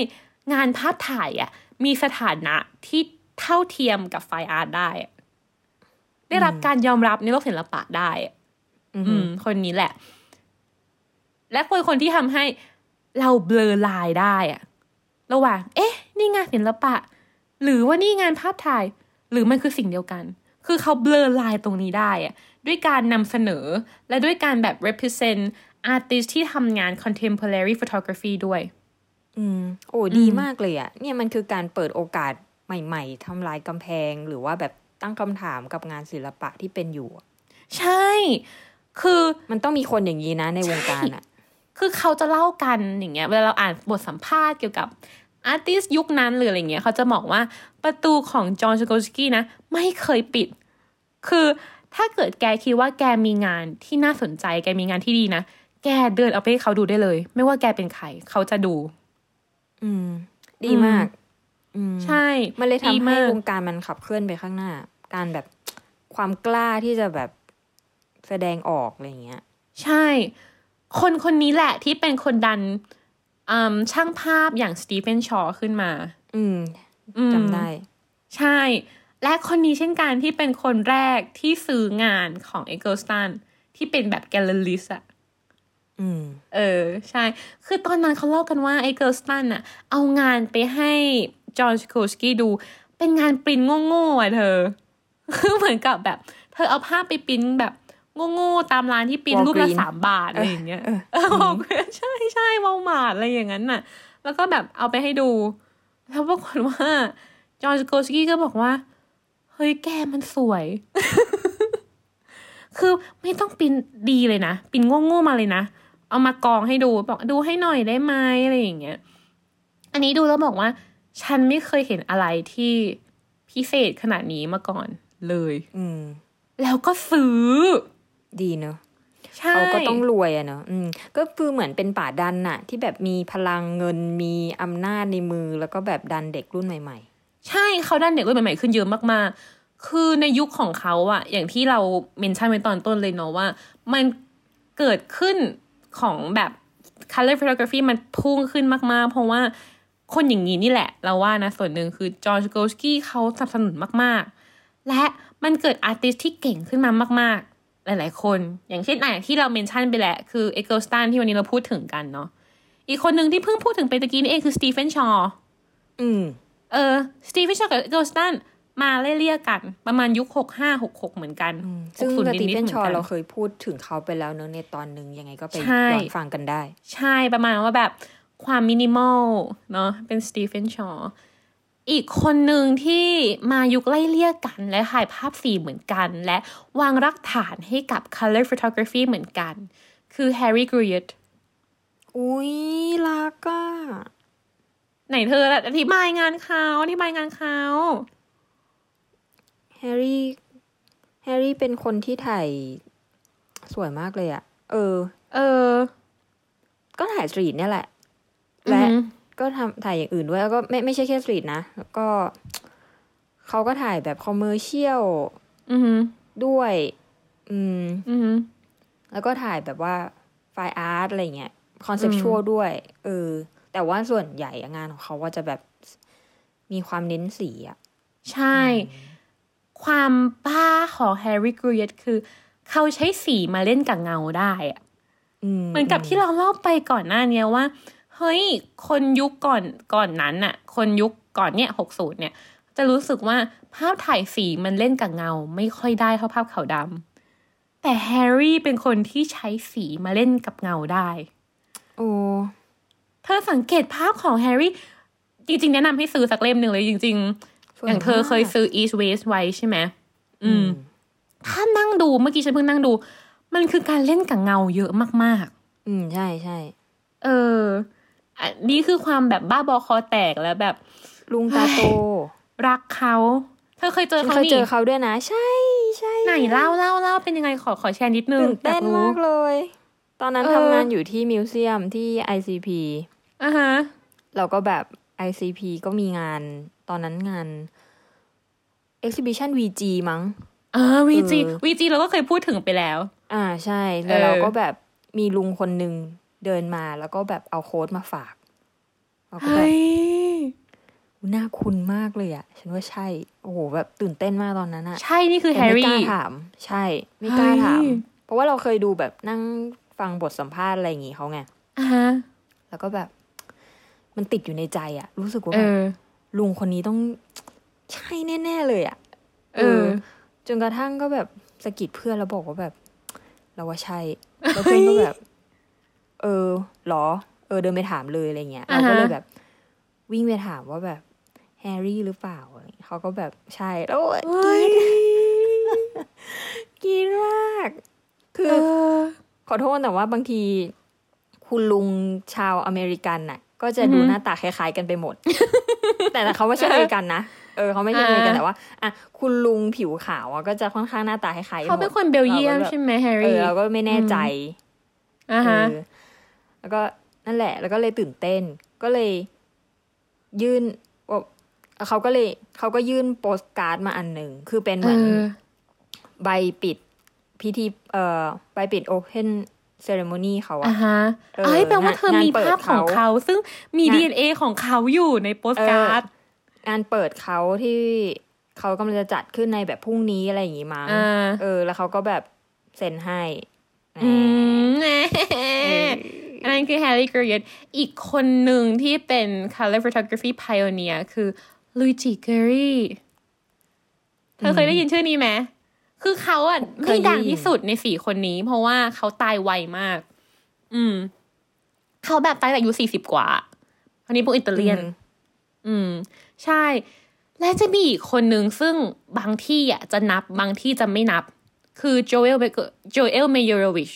งานภาพถ่ายอะมีสถานะที่เท่าเทียมกับไฟอาร์ตได้อะได้รับการยอมรับในโลกศิลปะได้อะอืออืหือมคนนี้แหละ และคนคนที่ทำให้เราเบลอลายได้อะระหว่าง เอ๊ะ นี่งานศิลปะ หรือว่านี่งานภาพถ่าย หรือมันคือสิ่งเดียวกัน คือเขาเบลอลายตรงนี้ได้อะด้วยการนำเสนอและด้วยการแบบ represent artist ที่ทำงาน contemporary photography ด้วย อืม โอ้ดีมากเลยอะเนี่ยมันคือการเปิดโอกาสใหม่ๆทำลายกำแพง หรือว่าแบบตั้งคำถามกับงานศิลปะที่เป็นอยู่อะใช่ คือมันต้องมีคนอย่างนี้นะในวงการอะ คือเขาจะเล่ากันอย่างเงี้ยเวลาเราอ่านบทสัมภาษณ์เกี่ยวกับอาร์ติสยุคนั้นหรืออะไรเงี้ยเขาจะบอกว่าประตูของจอห์นชโกสกี้นะ ไม่เคยปิด คือถ้าเกิดแกคิดว่าแกมีงานที่น่าสนใจ แกมีงานที่ดีนะ แกเดินเอาไปให้เขาดูได้เลย ไม่ว่าแกเป็นใครเขาจะดู อืม ดีมากอืมใช่ มันเลยทำดีให้มากวงการมันขับเคลื่อนไปข้างหน้า การแบบความกล้าที่จะแบบแสดงออกอะไรอย่างเงี้ย ใช่ คนคนนี้แหละที่เป็นคนดันอืมช่างภาพอย่างสตีเฟนชอขึ้นมาอืมอืมจำได้ ใช่ และคนนี้เช่นกันที่เป็นคนแรกที่ซื้องานของเอเกิลสตันที่เป็นแบบ gallerist อะอืมเออ ใช่ คือตอนนั้นเขาเล่ากันว่าเอเกิลสตันอะเอางานไปให้จอห์นซาโคสกี้ดู เป็นงานปริ้นโง่ๆอะเธอ คือเหมือนกับแบบ เธอเอาภาพไปปริ้นแบบ โง่ๆตามร้านที่ปริ้นรูปละ Walgreen สามบาทอะไรอย่างเงี้ยเออเออบอกใช่ใช่วอลมาร์ทอะไรอย่างนั้นน่ะ แล้วก็แบบเอาไปให้ดู แล้วปรากฏว่า จอห์นซาโคสกี้ก็บอกว่า เฮ้ยแกมันสวย คือไม่ต้องปริ้นดีเลยนะปริ้นโง่ๆมาเลยนะ เอามากองให้ดู บอกดูให้หน่อยได้ไหมอะไรอย่างเงี้ย อันนี้ดูแล้วบอกว่า ฉันไม่เคยเห็นอะไรที่พิเศษขนาดนี้มาก่อนเลย อืมแล้วก็ซื้อ ดีเนอะใช่เขาก็ต้องรวยอะเนอะอืมก็คือเหมือนเป็นป่าดันน่ะ ที่แบบมีพลังเงินมีอำนาจในมือ แล้วก็แบบดันเด็กรุ่นใหม่ใช่เขาด้านเด็กรุ่นใหม่ๆขึ้นเยอะมากๆ คือในยุคของเขาอะอย่างที่เราเมนชั่นไว้ตอนต้นเลยเนาะว่า มันเกิดขึ้นของแบบ color photography มันพุ่งขึ้นมากๆ เพราะว่าคนอย่างนี้นี่แหละ เราว่านะส่วนหนึ่งคือจอห์นซาโคสกี้เขาสนับสนุนมากๆ และมันเกิด artist ที่เก่งขึ้นมามากๆ หลาย ๆ คน อย่างเช่นอะที่เรา mention ไปแหละคือเอเกิลสตันที่วันนี้เราพูดถึงกันเนาะอีกคนหนึ่งที่เพิ่งพูดถึงไปตะกี้นี่เองคือสตีเฟนชอๆอืม เออสตีเฟนชอกับเอเกิลสตันมาเรียกๆกัน ประมาณยุคหกห้าหกหกเหมือนกันซึ่ง60สตีนิดเฟๆนเหมืชออนกันเราเคยพูดถึงเขาไปแล้วเนอะในตอนหนึ่งยังไงก็ไปใช่ย้อนฟังกันได้ ใช่ประมาณว่าแบบความมินิมอลเนาะเป็นสตีเฟนชอ อีกคนหนึ่งที่มายุคไล่เลี่ยกันและถ่ายภาพสีเหมือนกัน และวางรากฐานให้กับ color photography เหมือนกัน คือ Harry Gruyaert อุ้ยรักอะไหนเธออธิบายงานเขาอธิบายงานเขาแฮร์รี่แฮร์รี่เป็นคนที่ถ่ายสวยมากเลยอะเออ เออ ก็ถ่าย street เนี่ยแหละ และอือหือ ก็ทำถ่ายอย่างอื่นด้วยแล้วก็ไม่ไม่ใช่แค่ street นะแล้วก็เขาก็ถ่ายแบบ commercial อือหือด้วย อืมอือหือแล้วก็ถ่ายแบบว่า fine art อะไรเงี้ย conceptual ด้วย เออ แต่ว่าส่วนใหญ่อะงานของเขาว่าจะแบบมีความเน้นสีอะใช่ ความบ้าของแฮร์รี่กรูยาร์ตคือ เขาใช้สีมาเล่นกับเงาได้อะอืมเหมือนกับที่เราเล่าไปก่อนหน้าเนี้ยว่า เฮ้ย คนยุคก่อนก่อนนั้นน่ะคนยุคก่อนเนี่ยหกศูนย์เนี่ย จะรู้สึกว่าภาพถ่ายสีมันเล่นกับเงา ไม่ค่อยได้เท่าภาพขาวดำแต่แฮร์รี่เป็นคนที่ใช้สีมาเล่นกับเงาได้โอ้เธอสังเกตภาพของแฮร์รี่จริง ๆ แนะนำให้ซื้อสักเล่มหนึ่งเลย จริง ๆ อย่างเธอเคยซื้อ East West ไว้ใช่ไหมอืม ถ้านั่งดูเมื่อกี้ฉันเพิ่งนั่งดู มันคือการเล่นกับเงาเยอะมากอืมใช่ใช่ๆเออ อันนี้คือความแบบบ้าบอคอแตกแล้วแบบ ลุงตาโต รักเขาเธอเคยเจอฉันเขาเคยนี่เจอเขาด้วยนะ ใช่ใช่ไหนเล่าเล่าเล่าเป็นยังไงขอขอแชร์นิดนึงตื่นเต้นอยรู้มากเลย ตอนนั้นเออทำงานอยู่ที่มิวเซียมที่ ICP อะฮะเราก็แบบ ICP ก็มีงานตอนนั้นงาน exhibition VG มั้งอ่าวีจีเออวีจีเราก็เคยพูดถึงไปแล้ว อ่าใช่แล้วเออเราก็แบบมีลุงคนหนึ่ง เดินมาแล้วก็แบบเอาโค้ดมาฝากเราก็แบบเฮ้ยน่าคุ้นมากเลยอะฉันว่าใช่ โอ้โหแบบตื่นเต้นมากตอนนั้นอะใช่นี่คือแฮแต่ร์ไม่กล้ารี่ถาม ใช่ไม่กล้าถามเฮ้ยเพราะว่าเราเคยดูแบบนั่งฟังบทสัมภาษณ์อะไรอย่างงี้เขาไงอ่าฮะแล้วก็แบบ มันติดอยู่ในใจอะรู้สึกว่าเอแบบอลุงคนนี้ต้องใช่แน่ๆเลยอะเออ จนกระทั่งก็แบบสะกิดเพื่อนแล้วบอกว่าแบบ เราว่าใช่แล้วเพื่อนก็แบบ เออเหรอ เออเดินไปถามเลยอะไรเงี้ยอ่าเราฮะก็เลยแบบ วิ่งไปถามว่าแบบแฮร์รี่หรือเปล่าอะไรเงี้ยเขาก็แบบใช่แล้วเฮ้ยกรีดมาก คือเออขอโทษแต่ว่าบางที คุณลุงชาวอเมริกันน่ะ ก็จะดูอือฮึหน้าตาคล้ายๆกันไปหมดแต่แต่เขาไม่ใช่อเมริกันนะเออเขาไม่ใช่อเมริกันอ่าแต่ว่าอะคุณลุงผิวขาวอะก็จะค่อนข้างหน้าตาคล้ายๆกันหมเขาดเป็นคนเบลเยียมราก็แบบใช่ไหมแฮร์เอรี่อเราก็ไม่แน่ใจอ่าฮะเออ แล้วก็นั่นแหละ แล้วก็เลยตื่นเต้น ก็เลยยื่นว่าเขาก็เลยเขาก็ยื่นโปสการ์ดมาอันหนึ่ง คือเป็นเหเอมือนอใบปิดพิธีเอ่อใบปิดโอเพนเซเรโมนีเขาอ่าอะฮะเออเอ้ยแปลว่าเธองานมีเปิดภาพของเขาเขาซึ่งมีงาน DNA ของเขาอยู่ในโปสการ์ดงานเปิดเขาที่เขากำลังจะจัดขึ้นในแบบพรุ่งนี้อะไรอย่างงี้มั้งอ่าเออ แล้วเขาก็แบบเซ็นให้อืมแหม อันนั้นคือแฮร์รี่กรเยตอีกคนหนึ่งที่เป็น color photography pioneer คือลุยจิเกอรี่เธอเคยได้ยินชื่อนี้ไหมคือเขาอะเคไม่ยได้ยินดังที่สุดในสี่คนนี้ เพราะว่าเขาตายไวมาก อืม เขาแบบตายแต่อายุสี่สิบกว่าคนนี้พวกอิตาเลียนอืมอืม ใช่ และจะมีอีกคนหนึ่งซึ่งบางที่อะจะนับบางที่จะไม่นับ คือโจเอลโจเอลเมยโรวิช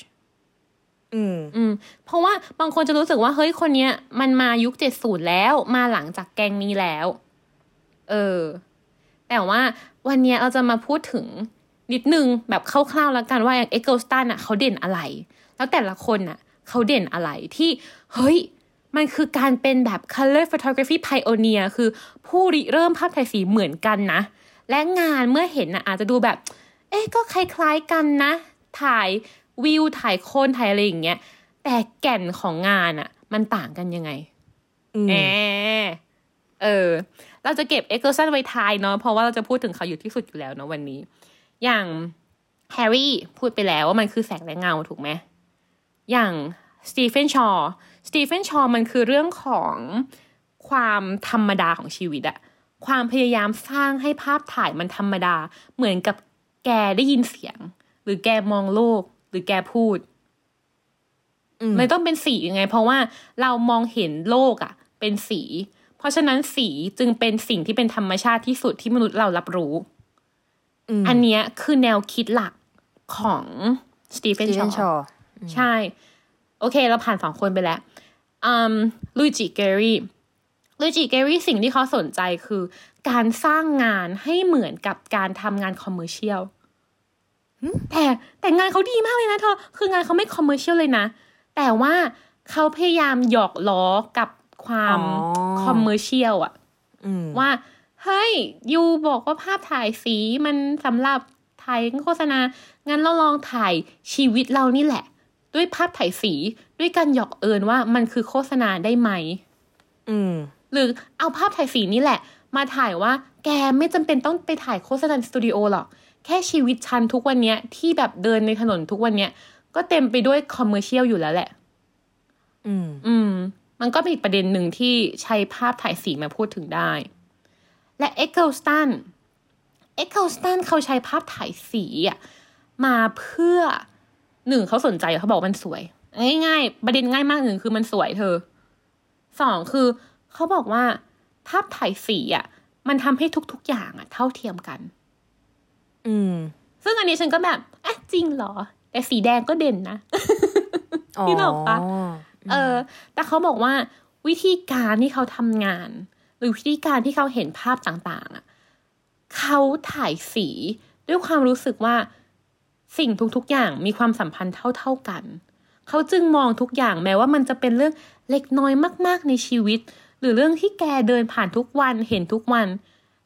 อืมอืม เพราะว่าบางคนจะรู้สึกว่าเฮ้ยคนเนี้ยมันมายุคเจ็ดศูนย์แล้วมาหลังจากแก๊งนี้แล้ว เออ แต่ว่าวันเนี้ยเราจะมาพูดถึงนิดนึงแบบคร่าวๆแล้วกันว่าอย่างเอ็กเกิลสตันอะเขาเด่นอะไร แล้วแต่ละคนอะ เขาเด่นอะไรที่ เฮ้ย มันคือการเป็นแบบ color photography pioneer คือผู้ริเริ่มภาพถ่ายสีเหมือนกันนะ และงานเมื่อเห็นน่ะอาจจะดูแบบ เอ๊ะก็คล้ายๆกันนะ ถ่าย วิวถ่ายคนถ่ายอะไรอย่างเงี้ยแต่แก่นของงานอะมันต่างกันยังไงอืมแหมเออ เราจะเก็บเอ็กเกิลสตันไว้ท้ายเนาะเพราะว่าเราจะพูดถึงเขาอยู่ที่สุดอยู่แล้วเนาะวันนี้ อย่างแฮร์รี่พูดไปแล้วว่ามันคือแสงและเงาถูกไหมอย่างสตีเฟนชอร์สตีเฟนชอร์มันคือเรื่องของความธรรมดาของชีวิตอะความพยายามสร้างให้ภาพถ่ายมันธรรมดา เหมือนกับแกได้ยินเสียง หรือแกมองโลกห รือแกพูดอืมมันต้องเป็นสียังไง เพราะว่าเรามองเห็นโลกอะเป็นสี เพราะฉะนั้นสีจึงเป็นสิ่งที่เป็นธรรมชาติที่สุดที่มนุษย์เรารับรู้มอันเนี้ยคือแนวคิดหลักของสตีเฟนสตีชเฟอนชอว์ใช่ โอเค เราผ่านสองคนไปแล้วอืมลุยจิเกอร์รี่ลุยจิเกอร์รี่สิ่งที่เขาสนใจคือ การสร้างงานให้เหมือนกับการทำงาน commercial แต่แต่งานเขาดีมากเลยนะเธอ คืองานเขาไม่ commercial เลยนะ แต่ว่าเขาพยายามหยอกล้อกับความอ๋อ commercial อะอืมว่า เฮ้ย you บอกว่าภาพถ่ายสีมันสำหรับถ่ายโฆษณา งั้นเราลองถ่ายชีวิตเรานี่แหละ ด้วยภาพถ่ายสีด้วยการหยอกเอินว่ามันคือโฆษณาได้ไหม อืม หรือเอาภาพถ่ายสีนี่แหละ มาถ่ายว่าแกไม่จำเป็นต้องไปถ่ายโฆษณาสตูดิโอหรอก แค่ชีวิตฉันทุกวันเนี้ยที่แบบเดินในถนนทุกวันเนี้ยก็เต็มไปด้วย commercial อยู่แล้วแหละ อืม อืม มันก็เป็นอีกประเด็นหนึ่งที่ใช้ภาพถ่ายสีมาพูดถึงได้ และเอ็กเกิลสตันเอ็กเกิลสตันเขาใช้ภาพถ่ายสีอะมาเพื่อหนึ่งเขาสนใจเขาบอกว่ามันสวย ง่ายๆ ประเด็นง่ายมากหนึ่งคือมันสวยเธอสองคือเขาบอกว่า ภาพถ่ายสีอะมันทำให้ทุกๆอย่างอะเท่าเทียมกัน อืม ซึ่งอันนี้ฉันก็แบบอะจริงเหรอ แต่สีแดงก็เด่นนะพี่นึกออกปะเออ แต่เขาบอกว่าวิธีการที่เขาทำงาน หรือวิธีการที่เขาเห็นภาพต่างๆอะเขาถ่ายสีด้วยความรู้สึกว่าสิ่งทุกๆอย่างมีความสัมพันธ์เท่าๆกัน เขาจึงมองทุกอย่างแม้ว่ามันจะเป็นเรื่องเล็กน้อยมากๆในชีวิต หรือเรื่องที่แกเดินผ่านทุกวันเห็นทุกวัน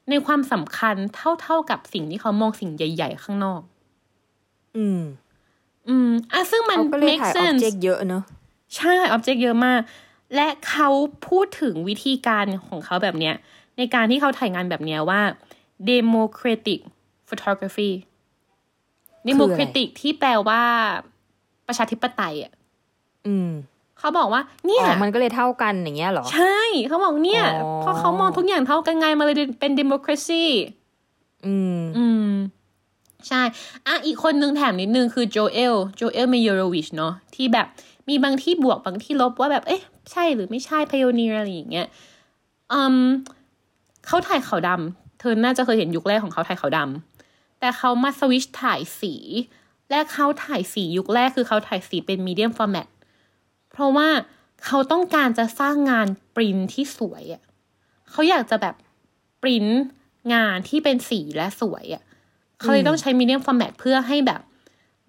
ในความสำคัญเท่าๆกับสิ่งที่เขามองสิ่งใหญ่ ๆ ข้างนอก อืม อืมอะซึ่งมันเขาก็เลย make ถ่ายออบ sense เจกต์เยอะเนอะใช่ออบเจกต์เยอะมาก และเขาพูดถึงวิธีการของเขาแบบเนี้ย ในการที่เขาถ่ายงานแบบเนี้ยว่า democratic photography democratic ที่แปลว่าประชาธิปไตยอะ อืม เขาบอกว่า เนี่ยอ๋อมันก็เลยเท่ากันอย่างเงี้ยเหรอ ใช่ เขาบอกเนี่ยอ๋อเพราะเขามองทุกอย่างเท่ากันไงมาเลยเป็น democracy อืมอืมใช่ อะ อีกคนนึงแถมนิดนึงคือโจเอล โจเอลเมยโรวิชเนาะที่แบบมีบางที่บวกบางที่ลบว่าแบบ เอ๊ะ ใช่หรือไม่ใช่พ i o เนียอะไรอย่างเงี้ยอืมเขาถ่ายขาวดำเธอน่าจะเคยเห็นยุคแรกของเขาถ่ายขาวดำแต่เขามาสวิชถ่ายสี และเขาถ่ายสียุคแรกคือเขาถ่ายสีเป็นมีเดียมฟอร์แมตเพ ราะว่าเขาต้องการจะสร้างงานปริ้นที่สวยอะ่ะเขาอยากจะแบบปริ้นงานที่เป็นสีและสวยอะ่ะเขาเลยต้องใช้มีเดียมฟอร์แมตเพื่อให้แบบ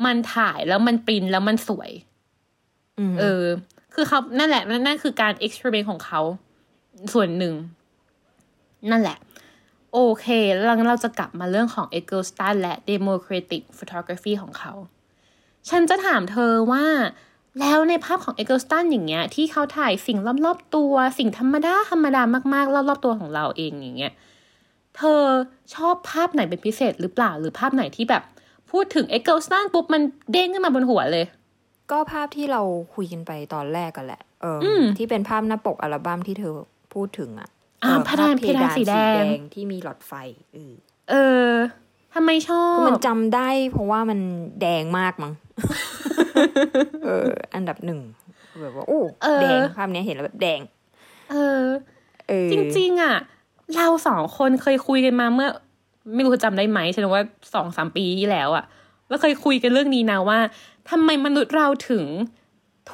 มันถ่ายแล้วมันปริ้นแล้วมันสวยอืมเออ คือเขานั่นแหละนั่นนั่นคือการเอ็กซ์เพร์เมนของเขาส่วนหนึ่ง นั่นแหละ โอเค แล้วเราจะกลับมาเรื่องของ e g l e s t a n และ Democratic Photography ของเขา ฉันจะถามเธอว่า แล้วในภาพของ e g l e s t a n อย่างเงี้ยที่เขาถ่ายสิ่งรอบๆตัว สิ่งธรรมดาธรรมดามากๆ รอบๆตัวของเราเองอย่างเงี้ยเธอชอบภาพไหนเป็นพิเศษหรือเปล่าหรือภาพไหนที่แบบพูดถึง e g l e s t a n ปุ๊บมันเด้งขึ้นมาบนหัวเลย ก็ภาพที่เราคุยกันไปตอนแรกกันแหละเอออมที่เป็นภาพหน้าปกอัลบั้มที่เธอพูดถึงอะอ่าเออเพดานภพเพดานสีแดงที่มีหลอดไฟเออเออ ทำไมชอบคือมันจำได้ เพราะว่ามันแดงมากมั้งเออ อันดับหนึ่งแบบว่าโอ้เออแดงภาพเนี้ยเห็นแล้วแบบแดง เออ เออ จริง ๆ อะ เราสองคนเคยคุยกันมาเมื่อ ไม่รู้จำได้ไหมฉันว่าสองสามปีที่แล้วอะแล้วเคยคุยกันเรื่องนี้นะว่าทำไมมนุษย์เราถึง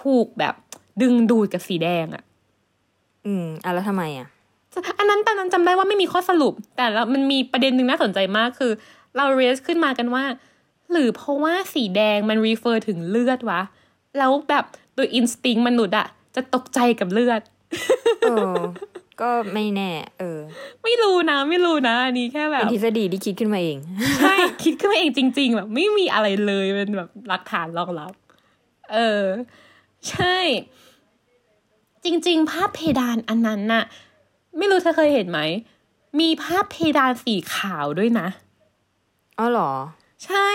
ถูกแบบดึงดูดกับสีแดงอะ อืมอะแล้วทำไมอะอันนั้นตอนนั้นจำได้ว่าไม่มีข้อสรุป แต่แล้วมันมีประเด็นหนึ่งน่าสนใจมากคือ เราเรสขึ้นมากันว่า หรือเพราะว่าสีแดงมันรีเฟอร์ถึงเลือดวะ แล้วแบบโดยอินสติ้งมนุษย์อะจะตกใจกับเลือดเออก็ไม่แน่ เออ ไม่รู้นะ ไม่รู้นะอันนี้แค่แบเป็นบทฤษฎีที่คิดขึ้นมาเอง ใช่ คิดขึ้นมาเองจริง ๆ แบบ ไม่มีอะไรเลยเป็นแบบหลักฐานรองรับ เออ ใช่ จริง ๆ ภาพเพดานอันนั้นน่ะ ไม่รู้เธอเคยเห็นไหม มีภาพเพดานสีขาวด้วยนะ อ๋อเหรอ ใช่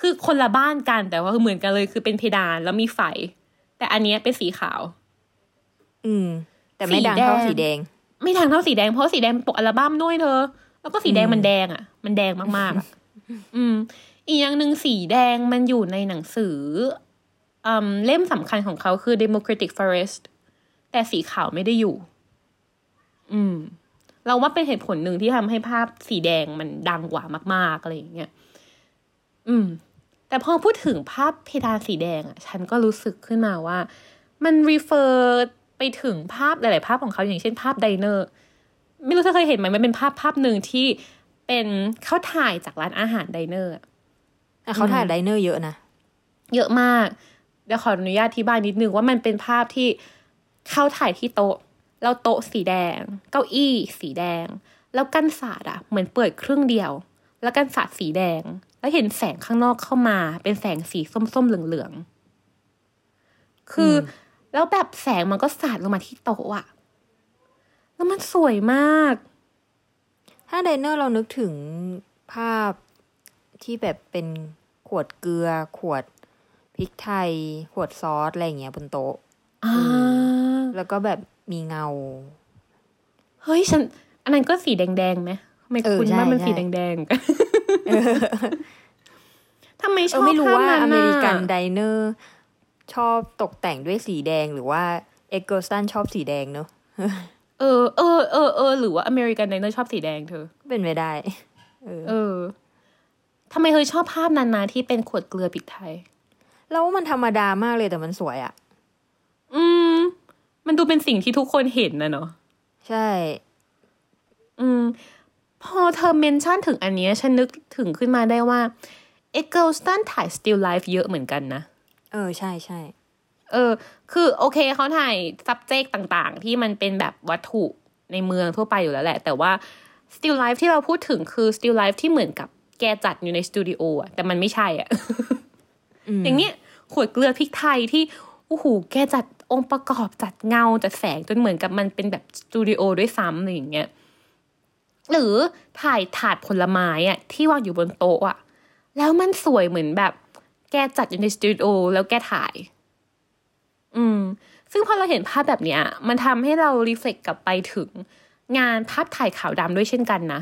คือคนละบ้านกันแต่ว่าคือเหมือนกันเลยคือเป็นเพดานแล้วมีไฟ แต่อันเนี้ยเป็นสีขาว อืม แต่ไม่ดังสีแดงเท่าสีแดง ไม่ทางเท่าสีแดงเพราะว่าสีแดงปกอัลบั้มด้วยเธอ แล้วก็สีแดงมันแดงอะ มันแดงมากๆอะอืม อีกอย่างหนึ่งสีแดงมันอยู่ในหนังสืออืมเล่มสำคัญของเขาคือ Democratic Forest แต่สีขาวไม่ได้อยู่ อืม เราว่าเป็นเหตุผลหนึ่งที่ทำให้ภาพสีแดงมันดังกว่ามากๆอะไรอย่างเงี้ยอืม แต่พอพูดถึงภาพเพดานสีแดงอะฉันก็รู้สึกขึ้นมาว่า มัน refer ไปถึงภาพหลาย ๆ ภาพของเขาอย่างเช่นภาพไดเนอร์ไม่รู้เธอเคยเห็นไหมมันเป็นภาพภาพหนึ่งที่เป็นเขาถ่ายจากร้านอาหารไดเนอร์อะอะเขาถ่ายไดเนอร์เยอะนะเยอะมากเดี๋ยวขออนุญาตอธิบายนิดนึงว่ามันเป็นภาพที่เขาถ่ายที่โต๊ะ แล้วโต๊ะสีแดง เก้าอี้สีแดง แล้วกันศาสตร์อะเหมือนเปิดครึ่งเดียว แล้วกันศาสตร์สีแดง แล้วเห็นแสงข้างนอกเข้ามา เป็นแสงสีส้มๆเหลืองๆคืออแล้วแบบแสงมันก็สาดลงมาที่โต๊ะอะแล้วมันสวยมาก ถ้าไดเนอร์เรานึกถึงภาพที่แบบเป็นขวดเกลือ ขวดพริกไทย ขวดซอส อะไรอย่างเงี้ยบนโต๊ะอ่าแล้วก็แบบ มีเงา เฮ้ยฉัน อันนั้นก็สีแดงๆไหมทำไมเออคุณใช่ว่ามันใช่สีแดงๆกันทำไมชเอออบไม่รู้ภพว่านั้นอเมริกันน่ะไดเนอร์ชอบตกแต่งด้วยสีแดงหรือว่าเอเกอร์สตันชอบสีแดงเนอะเออเออเออเออหรือว่าอเมริกัน diner ชอบสีแดงเธอ เป็นไปได้ เออทำไมเธอชอบภาพนั้นนะที่เป็นขวดเกลือพริกไทย แล้วมันธรรมดามากเลยแต่มันสวยอะ่ะอืม มันดูเป็นสิ่งที่ทุกคนเห็นนะเนาะใช่ อืม พอเธอ mention ถึงอันเนี้ยฉันนึกถึงขึ้นมาได้ว่าเอ็กเกิลสตันถ่าย still life เยอะเหมือนกันนะ เออ ใช่ใช่เออ คือโอเคเขาถ่าย subject ต่างๆ ที่มันเป็นแบบวัตถุในเมืองทั่วไปอยู่แล้วแหละ แต่ว่า still life ที่เราพูดถึงคือ still life ที่เหมือนกับแกจัดอยู่ในสตูดิโออะแต่มันไม่ใช่อะอย่างเนี้ยขวดเกลือพริกไทยที่ โอ้โหแกจัดองค์ประกอบจัดเงาจัดแสงจนเหมือนกับมันเป็นแบบสตูดิโอด้วยซ้ำอะไรอย่างเงี้ยหรือถ่ายถาดผลไม้อะที่วางอยู่บนโต๊ะอะแล้วมันสวยเหมือนแบบ แกจัดอยู่ในสตูดิโอแล้วแกถ่าย อืม ซึ่งพอเราเห็นภาพแบบเนี้ย มันทำให้เรารีเฟล็กกลับไปถึง งานภาพถ่ายขาวดำด้วยเช่นกันนะ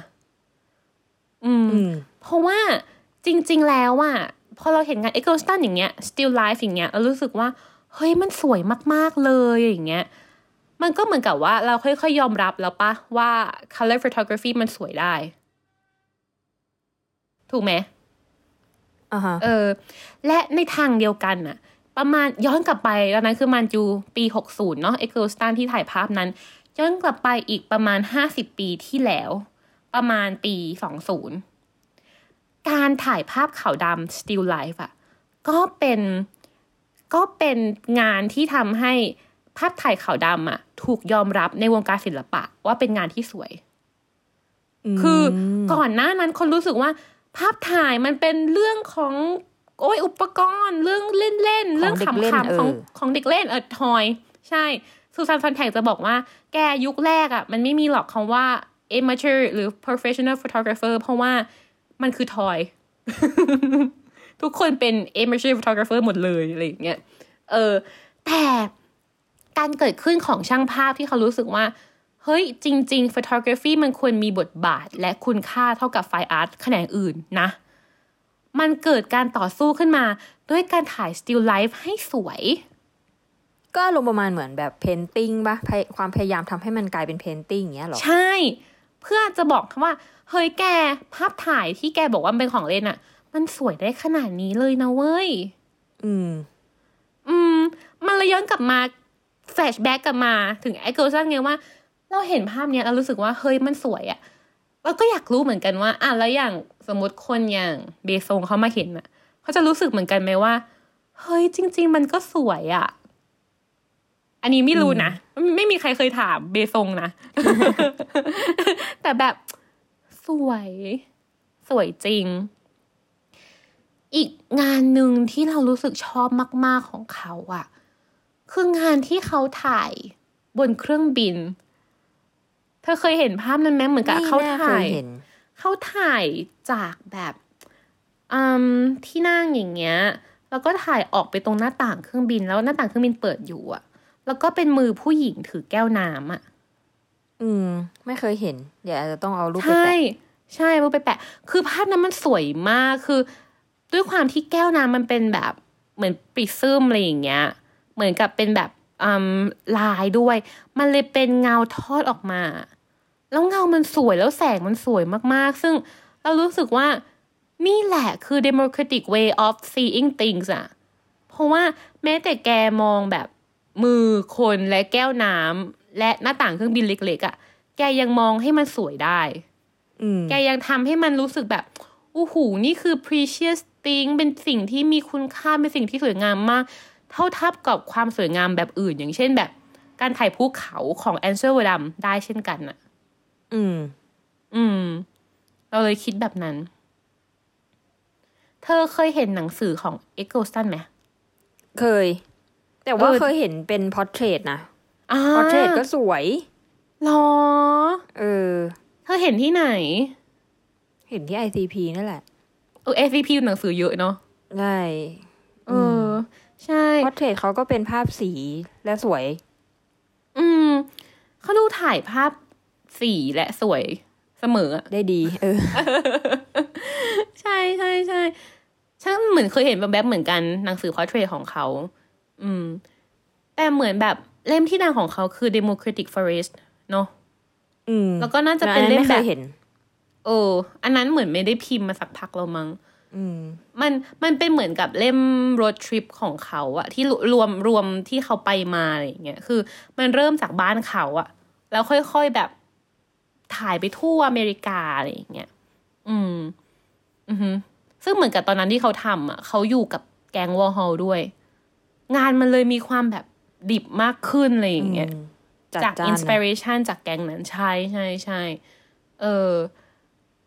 อืมอืมเพราะว่าจริง ๆ แล้วอะพอเราเห็นงาน e g o s t a n อย่างเงี้ย still life อย่างเงี้ยเรารู้สึกว่า เฮ้ยมันสวยมากๆเลยอย่างเงี้ยมันก็เหมือนกับว่าเราค่อยๆยอมรับแล้วปะว่า color photography มันสวยได้ ถูกไหมอ่าฮะเออ และในทางเดียวกันน่ะ ประมาณย้อนกลับไปตอนนั้นคือมันจูปี60เนาะเอ็กซ์สตันที่ถ่ายภาพนั้น ย้อนกลับไปอีกประมาณ50ปีที่แล้ว ประมาณปี20การถ่ายภาพขาวดำ still life อะก็เป็น ก็เป็นงานที่ทำให้ภาพถ่ายขาวดำอะถูกยอมรับในวงการศิลปะว่าเป็นงานที่สวย คือก่อนหน้านั้นคนรู้สึกว่า ภาพถ่ายมันเป็นเรื่องของ โอ้ยอุปกรณ์ เรื่องเล่นเล่นๆเรื่องของเด็กเล่นขำๆของเออของเด็กเล่นเออทอย ใช่ซูซานฟันแทงจะบอกว่า แกยุคแรกอะ่ะมันไม่มีหรอกคำว่า amateur หรือ professional photographer เพราะว่ามันคือทอย ทุกคนเป็น amateur photographer หมดเลยอะไรอย่างเงี้ยเออแต่การเกิดขึ้นของช่างภาพที่เขารู้สึกว่า เฮ้ย จริง ๆ photography มันควรมีบทบาทและคุณค่าเท่ากับไฟอาร์ตแขนงอื่นนะ มันเกิดการต่อสู้ขึ้นมา ด้วยการถ่าย still life ให้สวย ก็ลงประมาณเหมือนแบบเพนติ้งปะพยความพยายามทำให้มันกลายเป็นเพนติ้งอย่างเงี้ยเหรอ ใช่ เพื่อจะบอกว่า เฮ้ยแกภาพถ่ายที่แกบอกว่ามันเป็นของเล่นอะ มันสวยได้ขนาดนี้เลยนะเว้ย อืม อืม มันเลยย้อนกลับมา flashback กลับมา ถึงเอ็กเกิลสตันไงว่า เราเห็นภาพเนี้ยเรารู้สึกว่าเฮ้ยมันสวยอะเราก็อยากรู้เหมือนกันว่า อะแล้วอย่างสมมติคนอย่างเบรซงเขามาเห็นอะเขาจะรู้สึกเหมือนกันไหมว่า เฮ้ยจริง ๆ มันก็สวยอะอันนี้ไม่รู้นะไม่ไม่มีใครเคยถามเบรซงนะ แต่แบบสวย สวยจริง อีกงานหนึ่งที่เรารู้สึกชอบมาก ๆของเขาอะคืองานที่เขาถ่ายบนเครื่องบิน เธอเคยเห็นภาพนั้นไหมเหมือนกับไม่เขาน่าเคถ่ายยเห็นเขาถ่ายจากแบบอืมที่นั่งอย่างเงี้ย แล้วก็ถ่ายออกไปตรงหน้าต่างเครื่องบินแล้วหน้าต่างเครื่องบินเปิดอยู่อะแล้วก็เป็นมือผู้หญิงถือแก้วน้ำอะอืม ไม่เคยเห็น เดี๋ยวอาจจะต้องเอารูปไปใช่แปะใช่รูปไปแปะ คือภาพนั้นมันสวยมากคือ ด้วยความที่แก้วน้ำมันเป็นแบบเหมือนปริซึมอะไรอย่างเงี้ย เหมือนกับเป็นแบบอืมลายด้วย มันเลยเป็นเงาทอดออกมา แล้วเงามันสวยแล้วแสงมันสวยมากๆ ซึ่งเรารู้สึกว่านี่แหละคือ democratic way of seeing things อะเพราะว่าแม้แต่แกมองแบบมือคนและแก้วน้ำและหน้าต่างเครื่องบินเล็กๆอะแกยังมองให้มันสวยได้อืมแกยังทำให้มันรู้สึกแบบอู้หูนี่คือ precious thing เป็นสิ่งที่มีคุณค่าเป็นสิ่งที่สวยงามมาก เท่าเทียมกับความสวยงามแบบอื่น อย่างเช่นแบบ การถ่ายภูเขาของแอนเซล อดัมส์ได้เช่นกันน่ะ อืม อืม เราเลยคิดแบบนั้น เธอเคยเห็นหนังสือของ Eggleston ไหมเคย แต่ว่าเออเคยเห็นเป็น portrait นะอ่า portrait ก็สวยหรอ เออ เธอเห็นที่ไหน เห็นที่ ICP นั่นแหละเออ FVP หนังสือเยอะเนาะได้เออ ใช่ portrait เขาก็เป็นภาพสีและสวย อืมเขาดูถ่ายภาพสีและสวยเสมออะได้ดี เออ ใช่ใช่ใช่ฉันเหมือนเคยเห็นแบบแบบๆเหมือนกันหนังสือพอร์เทรตของเขา อืม แต่เหมือนแบบเล่มที่ดังของเขาคือ Democratic Forest เนาะอืม แล้วก็น่าจะเป็นอัเล่มไม่เคแบยบเห็น เออ อันนั้นเหมือนไม่ได้พิมพ์มาสักพักแล้วมั้งอืมมันมันเป็นเหมือนกับเล่ม road trip ของเขาอะที่รวมรวมที่เขาไปมาอะไรอย่างเงี้ยคือ มันเริ่มจากบ้านเขาอะแล้วค่อยๆแบบถ่ายไปทั่วอเมริกาอะไรอย่างเงี้ยอืม อือฮึซึ่งเหมือนกับตอนนั้นที่เขาทำอะเขาอยู่กับแก๊งวอลฮอลด้วย งานมันเลยมีความแบบดิบมากขึ้นอะไรอย่างเงี้ยจัดจากจ้าอินนสปิเรชันจากแก๊งนั้นใช่ใช่ใช่เออ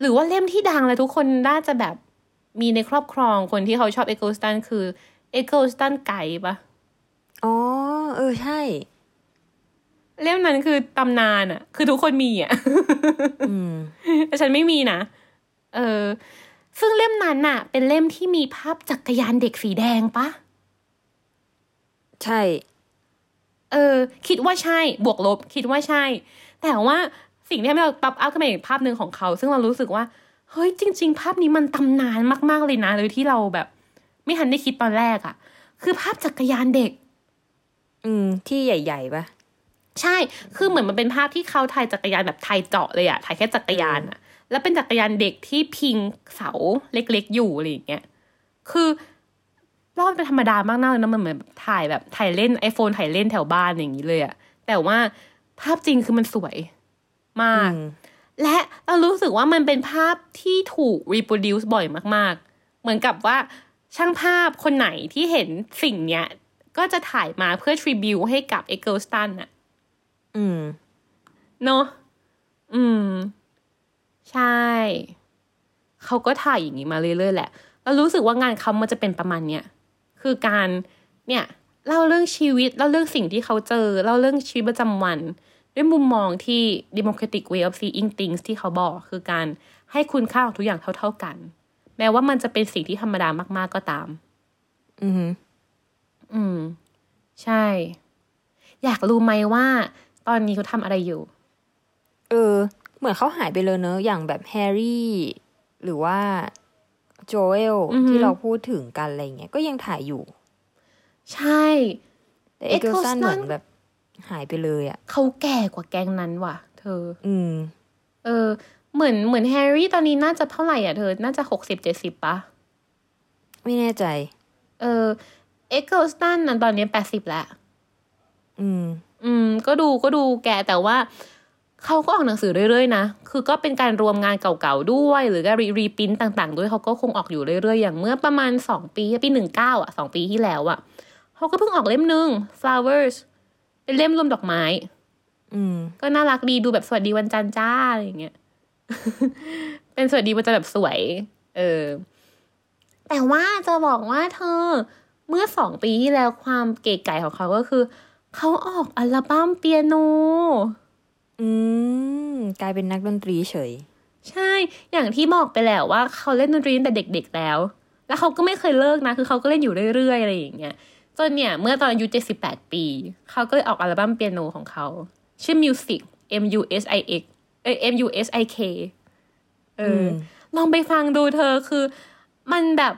หรือว่าเล่มที่ดังเลยทุกคนน่าจะแบบมีในครอบครองคนที่เขาชอบเอ g ก s สตันคือเอ g ก s สตันไก่ปะอ๋อ เออใช่ เล่มนั้นคือตำนานอะคือทุกคนมีอะอืมแต่ฉันไม่มีนะ เออ ซึ่งเล่มนั้นน่ะ เป็นเล่มที่มีภาพจักรยานเด็กสีแดงปะ ใช่ เออ คิดว่าใช่ บวกลบ คิดว่าใช่ แต่ว่า สิ่งที่ทำให้เราปรับอัพขึ้นมาอีกภาพหนึ่งของเขา ซึ่งเรารู้สึกว่า เฮ้ยจริง ๆ ภาพนี้มันตำนานมากๆเลยนะโดยที่เราแบบ ไม่ทันได้คิดตอนแรกอะคือภาพจักรยานเด็ก อืม ที่ใหญ่ๆปะใช่ คือเหมือนมันเป็นภาพที่เขาถ่ายจักรยานแบบถ่ายเจาะเลยอะถ่ายแค่จักรยานอะแล้วเป็นจักรยานเด็กที่พิงเสาเล็กๆอยู่อะไรอย่างเงี้ย คือรอบเป็นธรรมดามากๆเลยนะมันเหมือนแบบถ่ายแบบถ่ายเล่นไอโฟนถ่ายเล่นแถวบ้านอย่างนี้เลยอะแต่ว่าภาพจริงคือมันสวย มากอืมและเรารู้สึกว่ามันเป็นภาพที่ถูก reproduce บ่อยมาก ๆ เหมือนกับว่าช่างภาพคนไหนที่เห็นสิ่งเนี้ย ก็จะถ่ายมาเพื่อ tribute ให้กับเอเกิลสตันอะอืม เนาะอืม ใช่ เขาก็ถ่ายอย่างนี้มาเรื่อย ๆ แหละแล้วรู้สึกว่างานเขามันจะเป็นประมาณเนี้ย คือการเนี่ยเล่าเรื่องชีวิตเล่าเรื่องสิ่งที่เขาเจอเล่าเรื่องชีวิตประจำวัน ด้วยมุมมองที่ democratic way of seeing things ที่เขาบอกคือการให้คุณค่าของทุกอย่างเท่า ๆกัน แม้ว่ามันจะเป็นสิ่งที่ธรรมดามาก ๆก็ตาม อืมอืม ใช่ อยากรู้ไหมว่า ตอนนี้เขาทำอะไรอยู่ เออ เหมือนเขาหายไปเลยเนอะอย่างแบบแฮร์รี่ หรือว่าJoel อือฮึที่เราพูดถึงกันอะไรเงี้ยก็ยังถ่ายอยู่ ใช่แต่ Eggleston Eggleston เหมือนแบบ หายไปเลยอะเขาแก่กว่าแก๊งนั้นว่ะ เธอ อืม เออ เหมือนเหมือนแฮร์รี่ตอนนี้น่าจะเท่าไหร่อะเธอ น่าจะหกสิบเจ็ดสิบปะไม่แน่ใจ เออ Eggleston นั้นตอนนี้แปดสิบแล้ว อืม อืม ก็ดูก็ดูแกแต่ว่าเขาก็ออกหนังสือเรื่อยๆนะ คือก็เป็นการรวมงานเก่าๆด้วย หรือก็รีรีพินต่างๆ ด้วยเขาก็คงออกอยู่เรื่อยๆ อย่างเมื่อประมาณสองปี ปีหนึ่งเก้าอะสองปีที่แล้วอะ เขาก็เพิ่งออกเล่มหนึ่ง flowers เป็นเล่มรวมดอกไม้ อืม ก็น่ารักดีดูแบบสวัสดีวันจันทร์จ้าอะไรอย่างเงี้ย เป็นสวัสดีวันจันทร์แบบสวย เออ แต่ว่าจะบอกว่าเธอ เมื่อสองปีที่แล้วความเก๋ไก่ของเขาก็คือ เขาออกอัลบั้มเปียโน อืม กลายเป็นนักดนตรีเฉย ใช่ อย่างที่บอกไปแล้วว่าเขาเล่นดนตรีตั้งแต่เด็ก ๆ แล้ว แล้วเขาก็ไม่เคยเลิกนะ คือเขาก็เล่นอยู่เรื่อยๆอะไรอย่างเงี้ย จนเนี่ยเมื่อตอนอายุ 78 ปี เขาก็เลยออกอัลบั้มเปียโนของเขา ชื่อ Music M U S I X เอ้ย M U S I K เอออมลองไปฟังดูเธอคือมันแบบ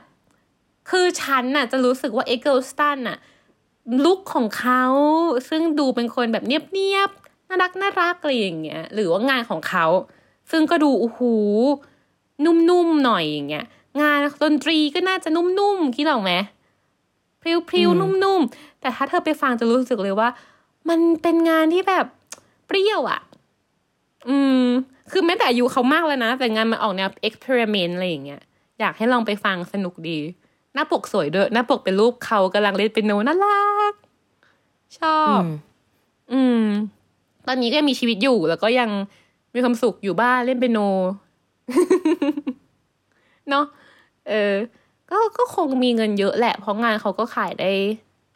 คือฉันน่ะจะรู้สึกว่าเอเกิลสตันน่ะลุคของเขาซึ่งดูเป็นคนแบบเนียบๆน่ารักน่ารักอะไรอย่างเงี้ยหรือว่างานของเขา ซึ่งก็ดูโอ้โหนุ่มๆหน่อยอย่างเงี้ยงานดนตรีก็น่าจะนุ่มๆคิดออกไหม พริ้วๆนุ่มๆ แต่ถ้าเธอไปฟังจะรู้สึกเลยว่า มันเป็นงานที่แบบเปรี้ยวอะ่ะ อืม คือแม้แต่อายุเขามากแล้วนะ แต่งานมันออกแนวเอ็กเพร์เมนต์อะไรอย่างเงี้ย อยากให้ลองไปฟังสนุกดี หน้าปกสวยด้วย หน้าปกเป็นรูปเขากำลังเล่นเปียโนน่ารัก ชอบอืมอืม ตอนนี้ก็ยังมีชีวิตอยู่แล้วก็ยังมีความสุขอยู่บ้านเล่นเปียโน เนาะเออ ก็ก็คงมีเงินเยอะแหละ เพราะงานเขาก็ขายได้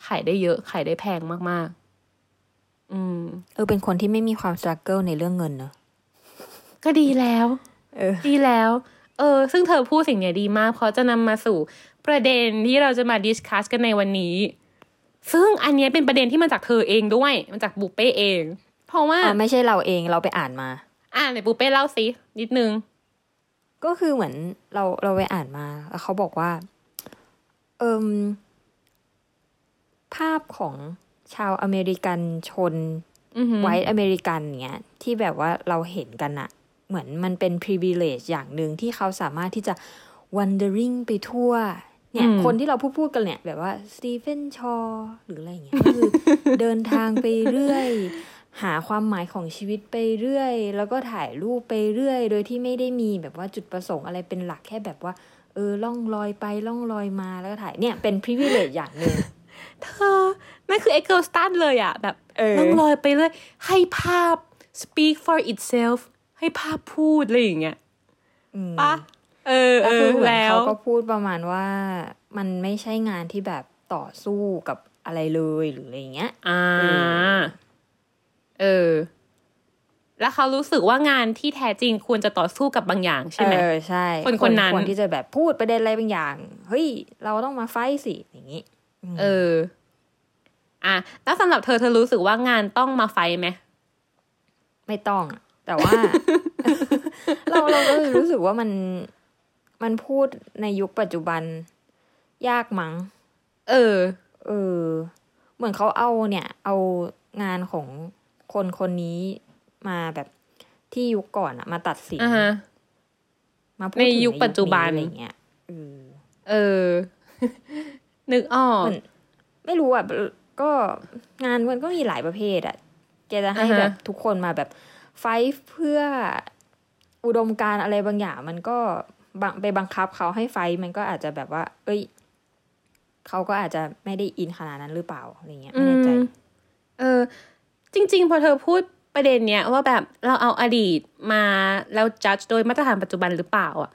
ขายได้เยอะ ขายได้แพงมากๆ อืม เออเป็นคนที่ไม่มีความส t รั g เกิลในเรื่องเงินเนอะก็ดีแล้ว เออ ดีแล้ว เออ ซึ่งเธอพูดสิ่งเนี้ยดีมากเพราะจะนำมาสู่ประเด็นที่เราจะมา discuss กันในวันนี้ ซึ่งอันเนี้ยเป็นประเด็นที่มาจากเธอเองด้วยมาจากบุเป้เอง เพราะว่าอ่าไม่ใช่เราเองเราไปอ่านมา อ่านในบุเป้เล่าสินิดนึง ก็คือเหมือนเราเราไปอ่านมาแล้วเขาบอกว่า เอิมภาพของชาวอเมริกันชนอือหือไวท์อเมริกันเนี้ยที่แบบว่าเราเห็นกันอะเหมือนมันเป็น privilege อย่างหนึ่งที่เขาสามารถที่จะ wandering ไปทั่ว เนี่ย คนที่เราพูดพูดๆกันเนี่ย แบบว่าสตีเฟนชอหรืออะไรอย่างเงี้ยก็คือเดินทางไปเรื่อย หาความหมายของชีวิตไปเรื่อย แล้วก็ถ่ายรูปไปเรื่อย โดยที่ไม่ได้มีแบบว่าจุดประสงค์อะไรเป็นหลักแค่แบบว่า เออล่องลอยไปล่องลอยมาแล้วก็ถ่ายเนี่ยเป็น privilege อย่างหนึ่งเธอนั่นคือ e g o s t a n เลยอะแบบเออล่องลอยไปเลยให้ภาพ speak for itself ให้ภาพพูดอะไรอย่างเงี้ยอืมปะเออแล้วเอคืออเหมือนแล้วเขาก็พูดประมาณว่ามันไม่ใช่งานที่แบบต่อสู้กับอะไรเลยหรืออะไรอย่างเงี้ย อ่า เออเออ แล้วเขารู้สึกว่างานที่แท้จริงควรจะต่อสู้กับบางอย่างใช่ไหมเออใช่ คนคนนั้นควรที่จะแบบพูดประเด็นอะไรบางอย่าง เฮ้ย เราต้องมาไฟท์สิอย่างนี้ เออ อะ แล้วสำหรับเธอเธอรู้สึกว่างานต้องมาไฟท์ไหมไม่ต้องอะแต่ว่า เราเราก็เลยรู้สึกว่ามันมันพูดในยุคปัจจุบัน ยากมั้ง เออ เออ เหมือนเขาเอาเนี่ย เอางานของ คนคนนี้มาแบบที่ยุคก่อนอะมาตัดสินอ่าฮะมาพูดในถึงยุคปัจจุบันอะไรเงี้ยเออเออนึกออกมันไม่รู้อะ ก็งานมันก็มีหลายประเภทอะ แกจะให้อ่าฮะแบบทุกคนมาแบบไฟท์เพื่ออุดมการณ์อะไรบางอย่าง มันก็บังไปบังคับเขาให้ไฟท์มันก็อาจจะแบบว่า เอ้ย เขาก็อาจจะไม่ได้อินขนาดนั้นหรือเปล่าอะไรเงี้ยไม่แน่ใจอืมเออ จริง ๆ พอเธอพูดประเด็นเนี้ยว่าแบบเราเอาอดีตมาแล้วจัดโดยมาตรฐานปัจจุบันหรือเปล่าอะ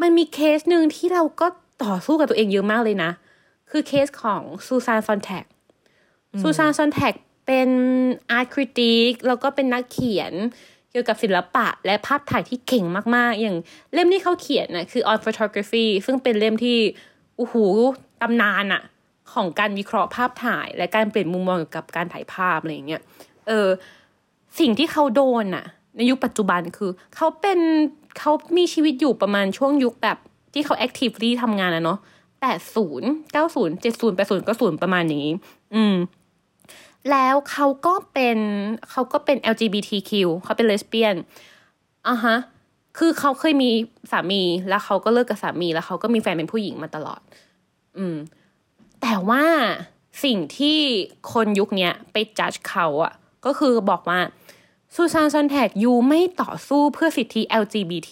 มันมีเคสหนึ่งที่เราก็ต่อสู้กับตัวเองเยอะมากเลยนะ คือเคสของ Susan Sontag Susan Sontag เป็น art critic แล้วก็เป็นนักเขียนเกี่ยวกับศิลปะและภาพถ่ายที่เก่งมากๆ อย่างเล่มที่เขาเขียนนะคือ On Photography ซึ่งเป็นเล่มที่โอ้โหตำนานอะ ของการวิเคราะห์ภาพถ่าย และการเปลี่ยนมุมมองเกี่ยวกับการถ่ายภาพอะไรอย่างเงี้ย เออ สิ่งที่เขาโดนน่ะในยุคปัจจุบันคือเขาเป็นเขามีชีวิตอยู่ประมาณช่วงยุคแบบที่เขา actively ทำงานอะเนาะแปดศูนย์เก้าศูนย์เจ็ดศูนย์แปดศูนย์ก็ศูนย์ประมาณนี้ อืม แล้วเขาก็เป็นเขาก็เป็น LGBTQ เขาเป็นเลสเบี้ยนอะฮะ คือเขาเคยมีสามีแล้วเขาก็เลิกกับสามีแล้วเขาก็มีแฟนเป็นผู้หญิงมาตลอด อืม แต่ว่าสิ่งที่คนยุคเนี้ยไปจัดเขาอะก็คือบอกว่าซูซานซอนแทกยูไม่ต่อสู้เพื่อสิทธิ LGBT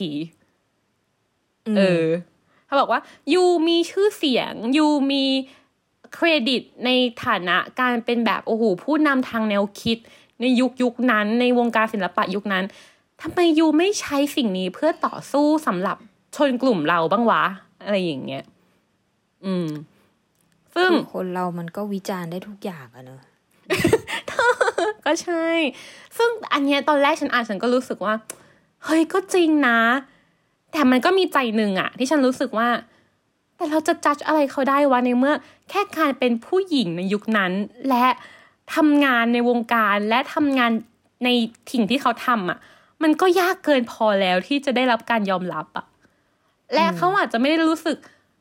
เออเขาบอกว่ายูมีชื่อเสียงยูมีเครดิตในฐานะการเป็นแบบโอ้โหผู้นำทางแนวคิดในยุคยุคนั้นในวงการศิลปะยุคนั้นทำไมยูไม่ใช้สิ่งนี้เพื่อต่อสู้สำหรับชนกลุ่มเราบ้างวะ อะไรอย่างเงี้ย อืม ซึ่งคือคนเรามันก็วิจารณ์ได้ทุกอย่างอะเนอะก็ใช่ ซึ่งอันเนี้ยตอนแรกฉันอ่านฉันก็รู้สึกว่า เฮ้ยก็จริงนะ แต่มันก็มีใจหนึ่งอะที่ฉันรู้สึกว่า แต่เราจะจัดอะไรเขาได้วะในเมื่อ แค่การเป็นผู้หญิงในยุคนั้น และทำงานในวงการและทำงานในถิ่งที่เขาทำอะมันก็ยากเกินพอแล้วที่จะได้รับการยอมรับอะและเขาอาจจะไม่ได้รู้สึก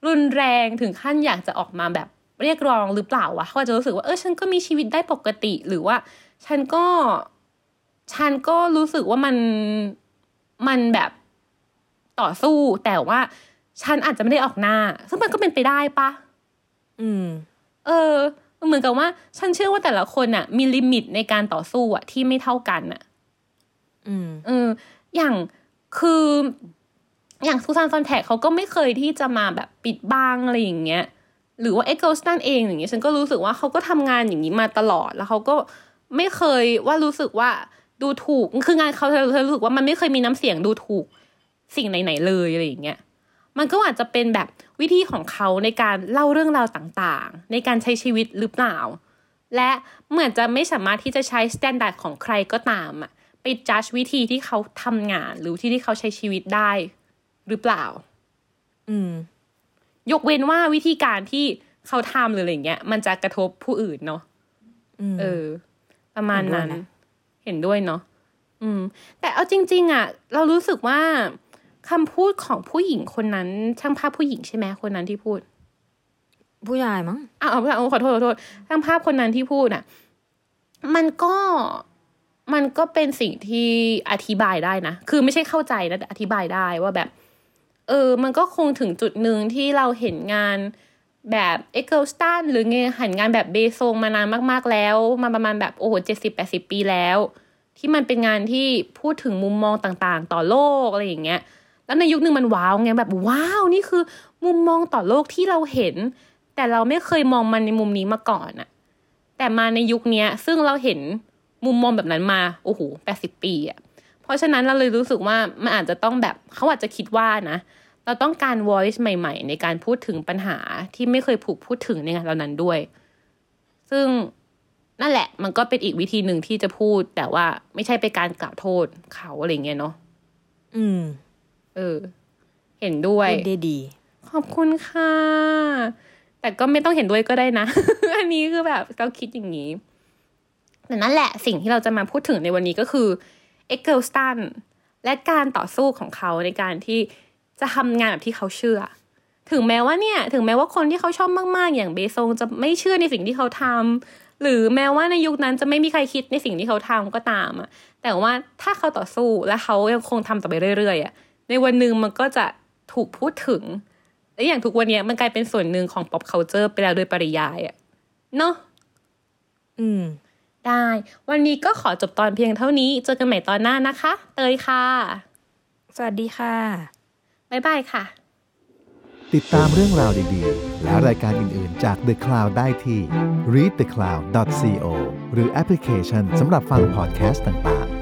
รุนแรงถึงขั้นอยากจะออกมาแบบ เรียกร้องหรือเปล่าวะเขาอาจจะรู้สึกว่าเออฉันก็มีชีวิตได้ปกติหรือว่า ฉันก็ ฉันก็รู้สึกว่ามันมันแบบต่อสู้แต่ว่า ฉันอาจจะไม่ได้ออกหน้า ซึ่งมันก็เป็นไปได้ปะอืม เออเหมือนกับว่า ฉันเชื่อว่าแต่ละคนน่ะมี limit ในการต่อสู้อะที่ไม่เท่ากันน่ะอืมเอออย่างคืออย่าง Susan Sontag เขาก็ไม่เคยที่จะมาแบบปิดบังอะไรอย่างเงี้ย หรือว่า Eggleston เองอย่างเงี้ยฉันก็รู้สึกว่าเขาก็ทำงานอย่างนี้มาตลอดแล้วเขาก็ไม่เคยว่ารู้สึกว่าดูถูกคืองานเขาเธอรู้สึกว่ามันไม่เคยมีน้ำเสียงดูถูกสิ่งไหนๆเลยอะไรอย่างเงี้ยมันก็อาจจะเป็นแบบวิธีของเขาในการเล่าเรื่องราวต่างๆ ในการใช้ชีวิตหรือเปล่า และเหมือนจะไม่สามารถที่จะใช้ standard ของใครก็ตามอะไปจัดวิธีที่เขาทำงานหรือวิธีที่เขาใช้ชีวิตได้หรือเปล่า อืม ยกเว้นว่าวิธีการที่เขาทำหรืออะไรเงี้ย มันจะกระทบผู้อื่นเนาะอืมเออ ประมาณนั้นเห็นด้วยนะเห็นด้วยเนาะอืม แต่เอาจริง ๆอะเรารู้สึกว่าคำพูดของผู้หญิงคนนั้น ช่างภาพผู้หญิงใช่ไหมคนนั้นที่พูด ผู้ชายมั้งอ้าวเอาเอาขอโทษขอโทษช่างภาพคนนั้นที่พูดอะมันก็มันก็เป็นสิ่งที่อธิบายได้นะ คือไม่ใช่เข้าใจนะแต่อธิบายได้ว่าแบบ เออ มันก็คงถึงจุดหนึ่งที่เราเห็นงานแบบเอ็กเกิลสตันหรือเงหันงานแบบเบซงมานานมาก ๆ แล้ว มาประมาณแบบโอ้โหเจ็ดสิบแปดสิบปีแล้ว ที่มันเป็นงานที่พูดถึงมุมมองต่างๆ ต่อโลกอะไรอย่างเงี้ย แล้วในยุคหนึ่งมันว้าวไงแบบว้าวนี่คือมุมมองต่อโลกที่เราเห็น แต่เราไม่เคยมองมันในมุมนี้มาก่อนอะแต่มาในยุคนี้ซึ่งเราเห็นมุมมองแบบนั้นมาโอ้โหแปดสิบปีอะ เพราะฉะนั้นเราเลยรู้สึกว่ามันอาจจะต้องแบบเขาอาจจะคิดว่านะ เราต้องการ voice ใหม่ ๆ ในการพูดถึงปัญหาที่ไม่เคยผูกพูดถึงในงานเหล่านั้นด้วย ซึ่งนั่นแหละมันก็เป็นอีกวิธีหนึ่งที่จะพูด แต่ว่าไม่ใช่ไปการกล่าวโทษเขาอะไรเงี้ยเนาะอืม เออ เห็นด้วยพูดได้ดี ขอบคุณค่ะ แต่ก็ไม่ต้องเห็นด้วยก็ได้นะ อันนี้คือแบบเราคิดอย่างนี้แต่นั่นแหละสิ่งที่เราจะมาพูดถึงในวันนี้ก็คือ เอ็กเกิลสตันและการต่อสู้ของเขาในการที่จะทำงานแบบที่เขาเชื่อ ถึงแม้ว่าเนี่ย ถึงแม้ว่าคนที่เขาชอบมาก ๆ อย่างเบซงจะไม่เชื่อในสิ่งที่เขาทำหรือแม้ว่าในยุคนั้นจะไม่มีใครคิดในสิ่งที่เขาทำก็ตามอะแต่ว่าถ้าเขาต่อสู้และเขายังคงทำต่อไปเรื่อยๆอะในวันหนึ่งมันก็จะถูกพูดถึงและอย่างทุกวันนี้มันกลายเป็นส่วนหนึ่งของ pop culture ไปแล้วโดยปริยายอะเนาะอืม ได้ วันนี้ก็ขอจบตอนเพียงเท่านี้ เจอกันใหม่ตอนหน้านะคะ เตยค่ะ สวัสดีค่ะ บ๊ายบายค่ะ ติดตามเรื่องราวดีๆ และรายการอื่นๆจาก The Cloud ได้ที่ readthecloud.co หรือแอปพลิเคชันสำหรับฟังพอดแคสต์ต่างๆ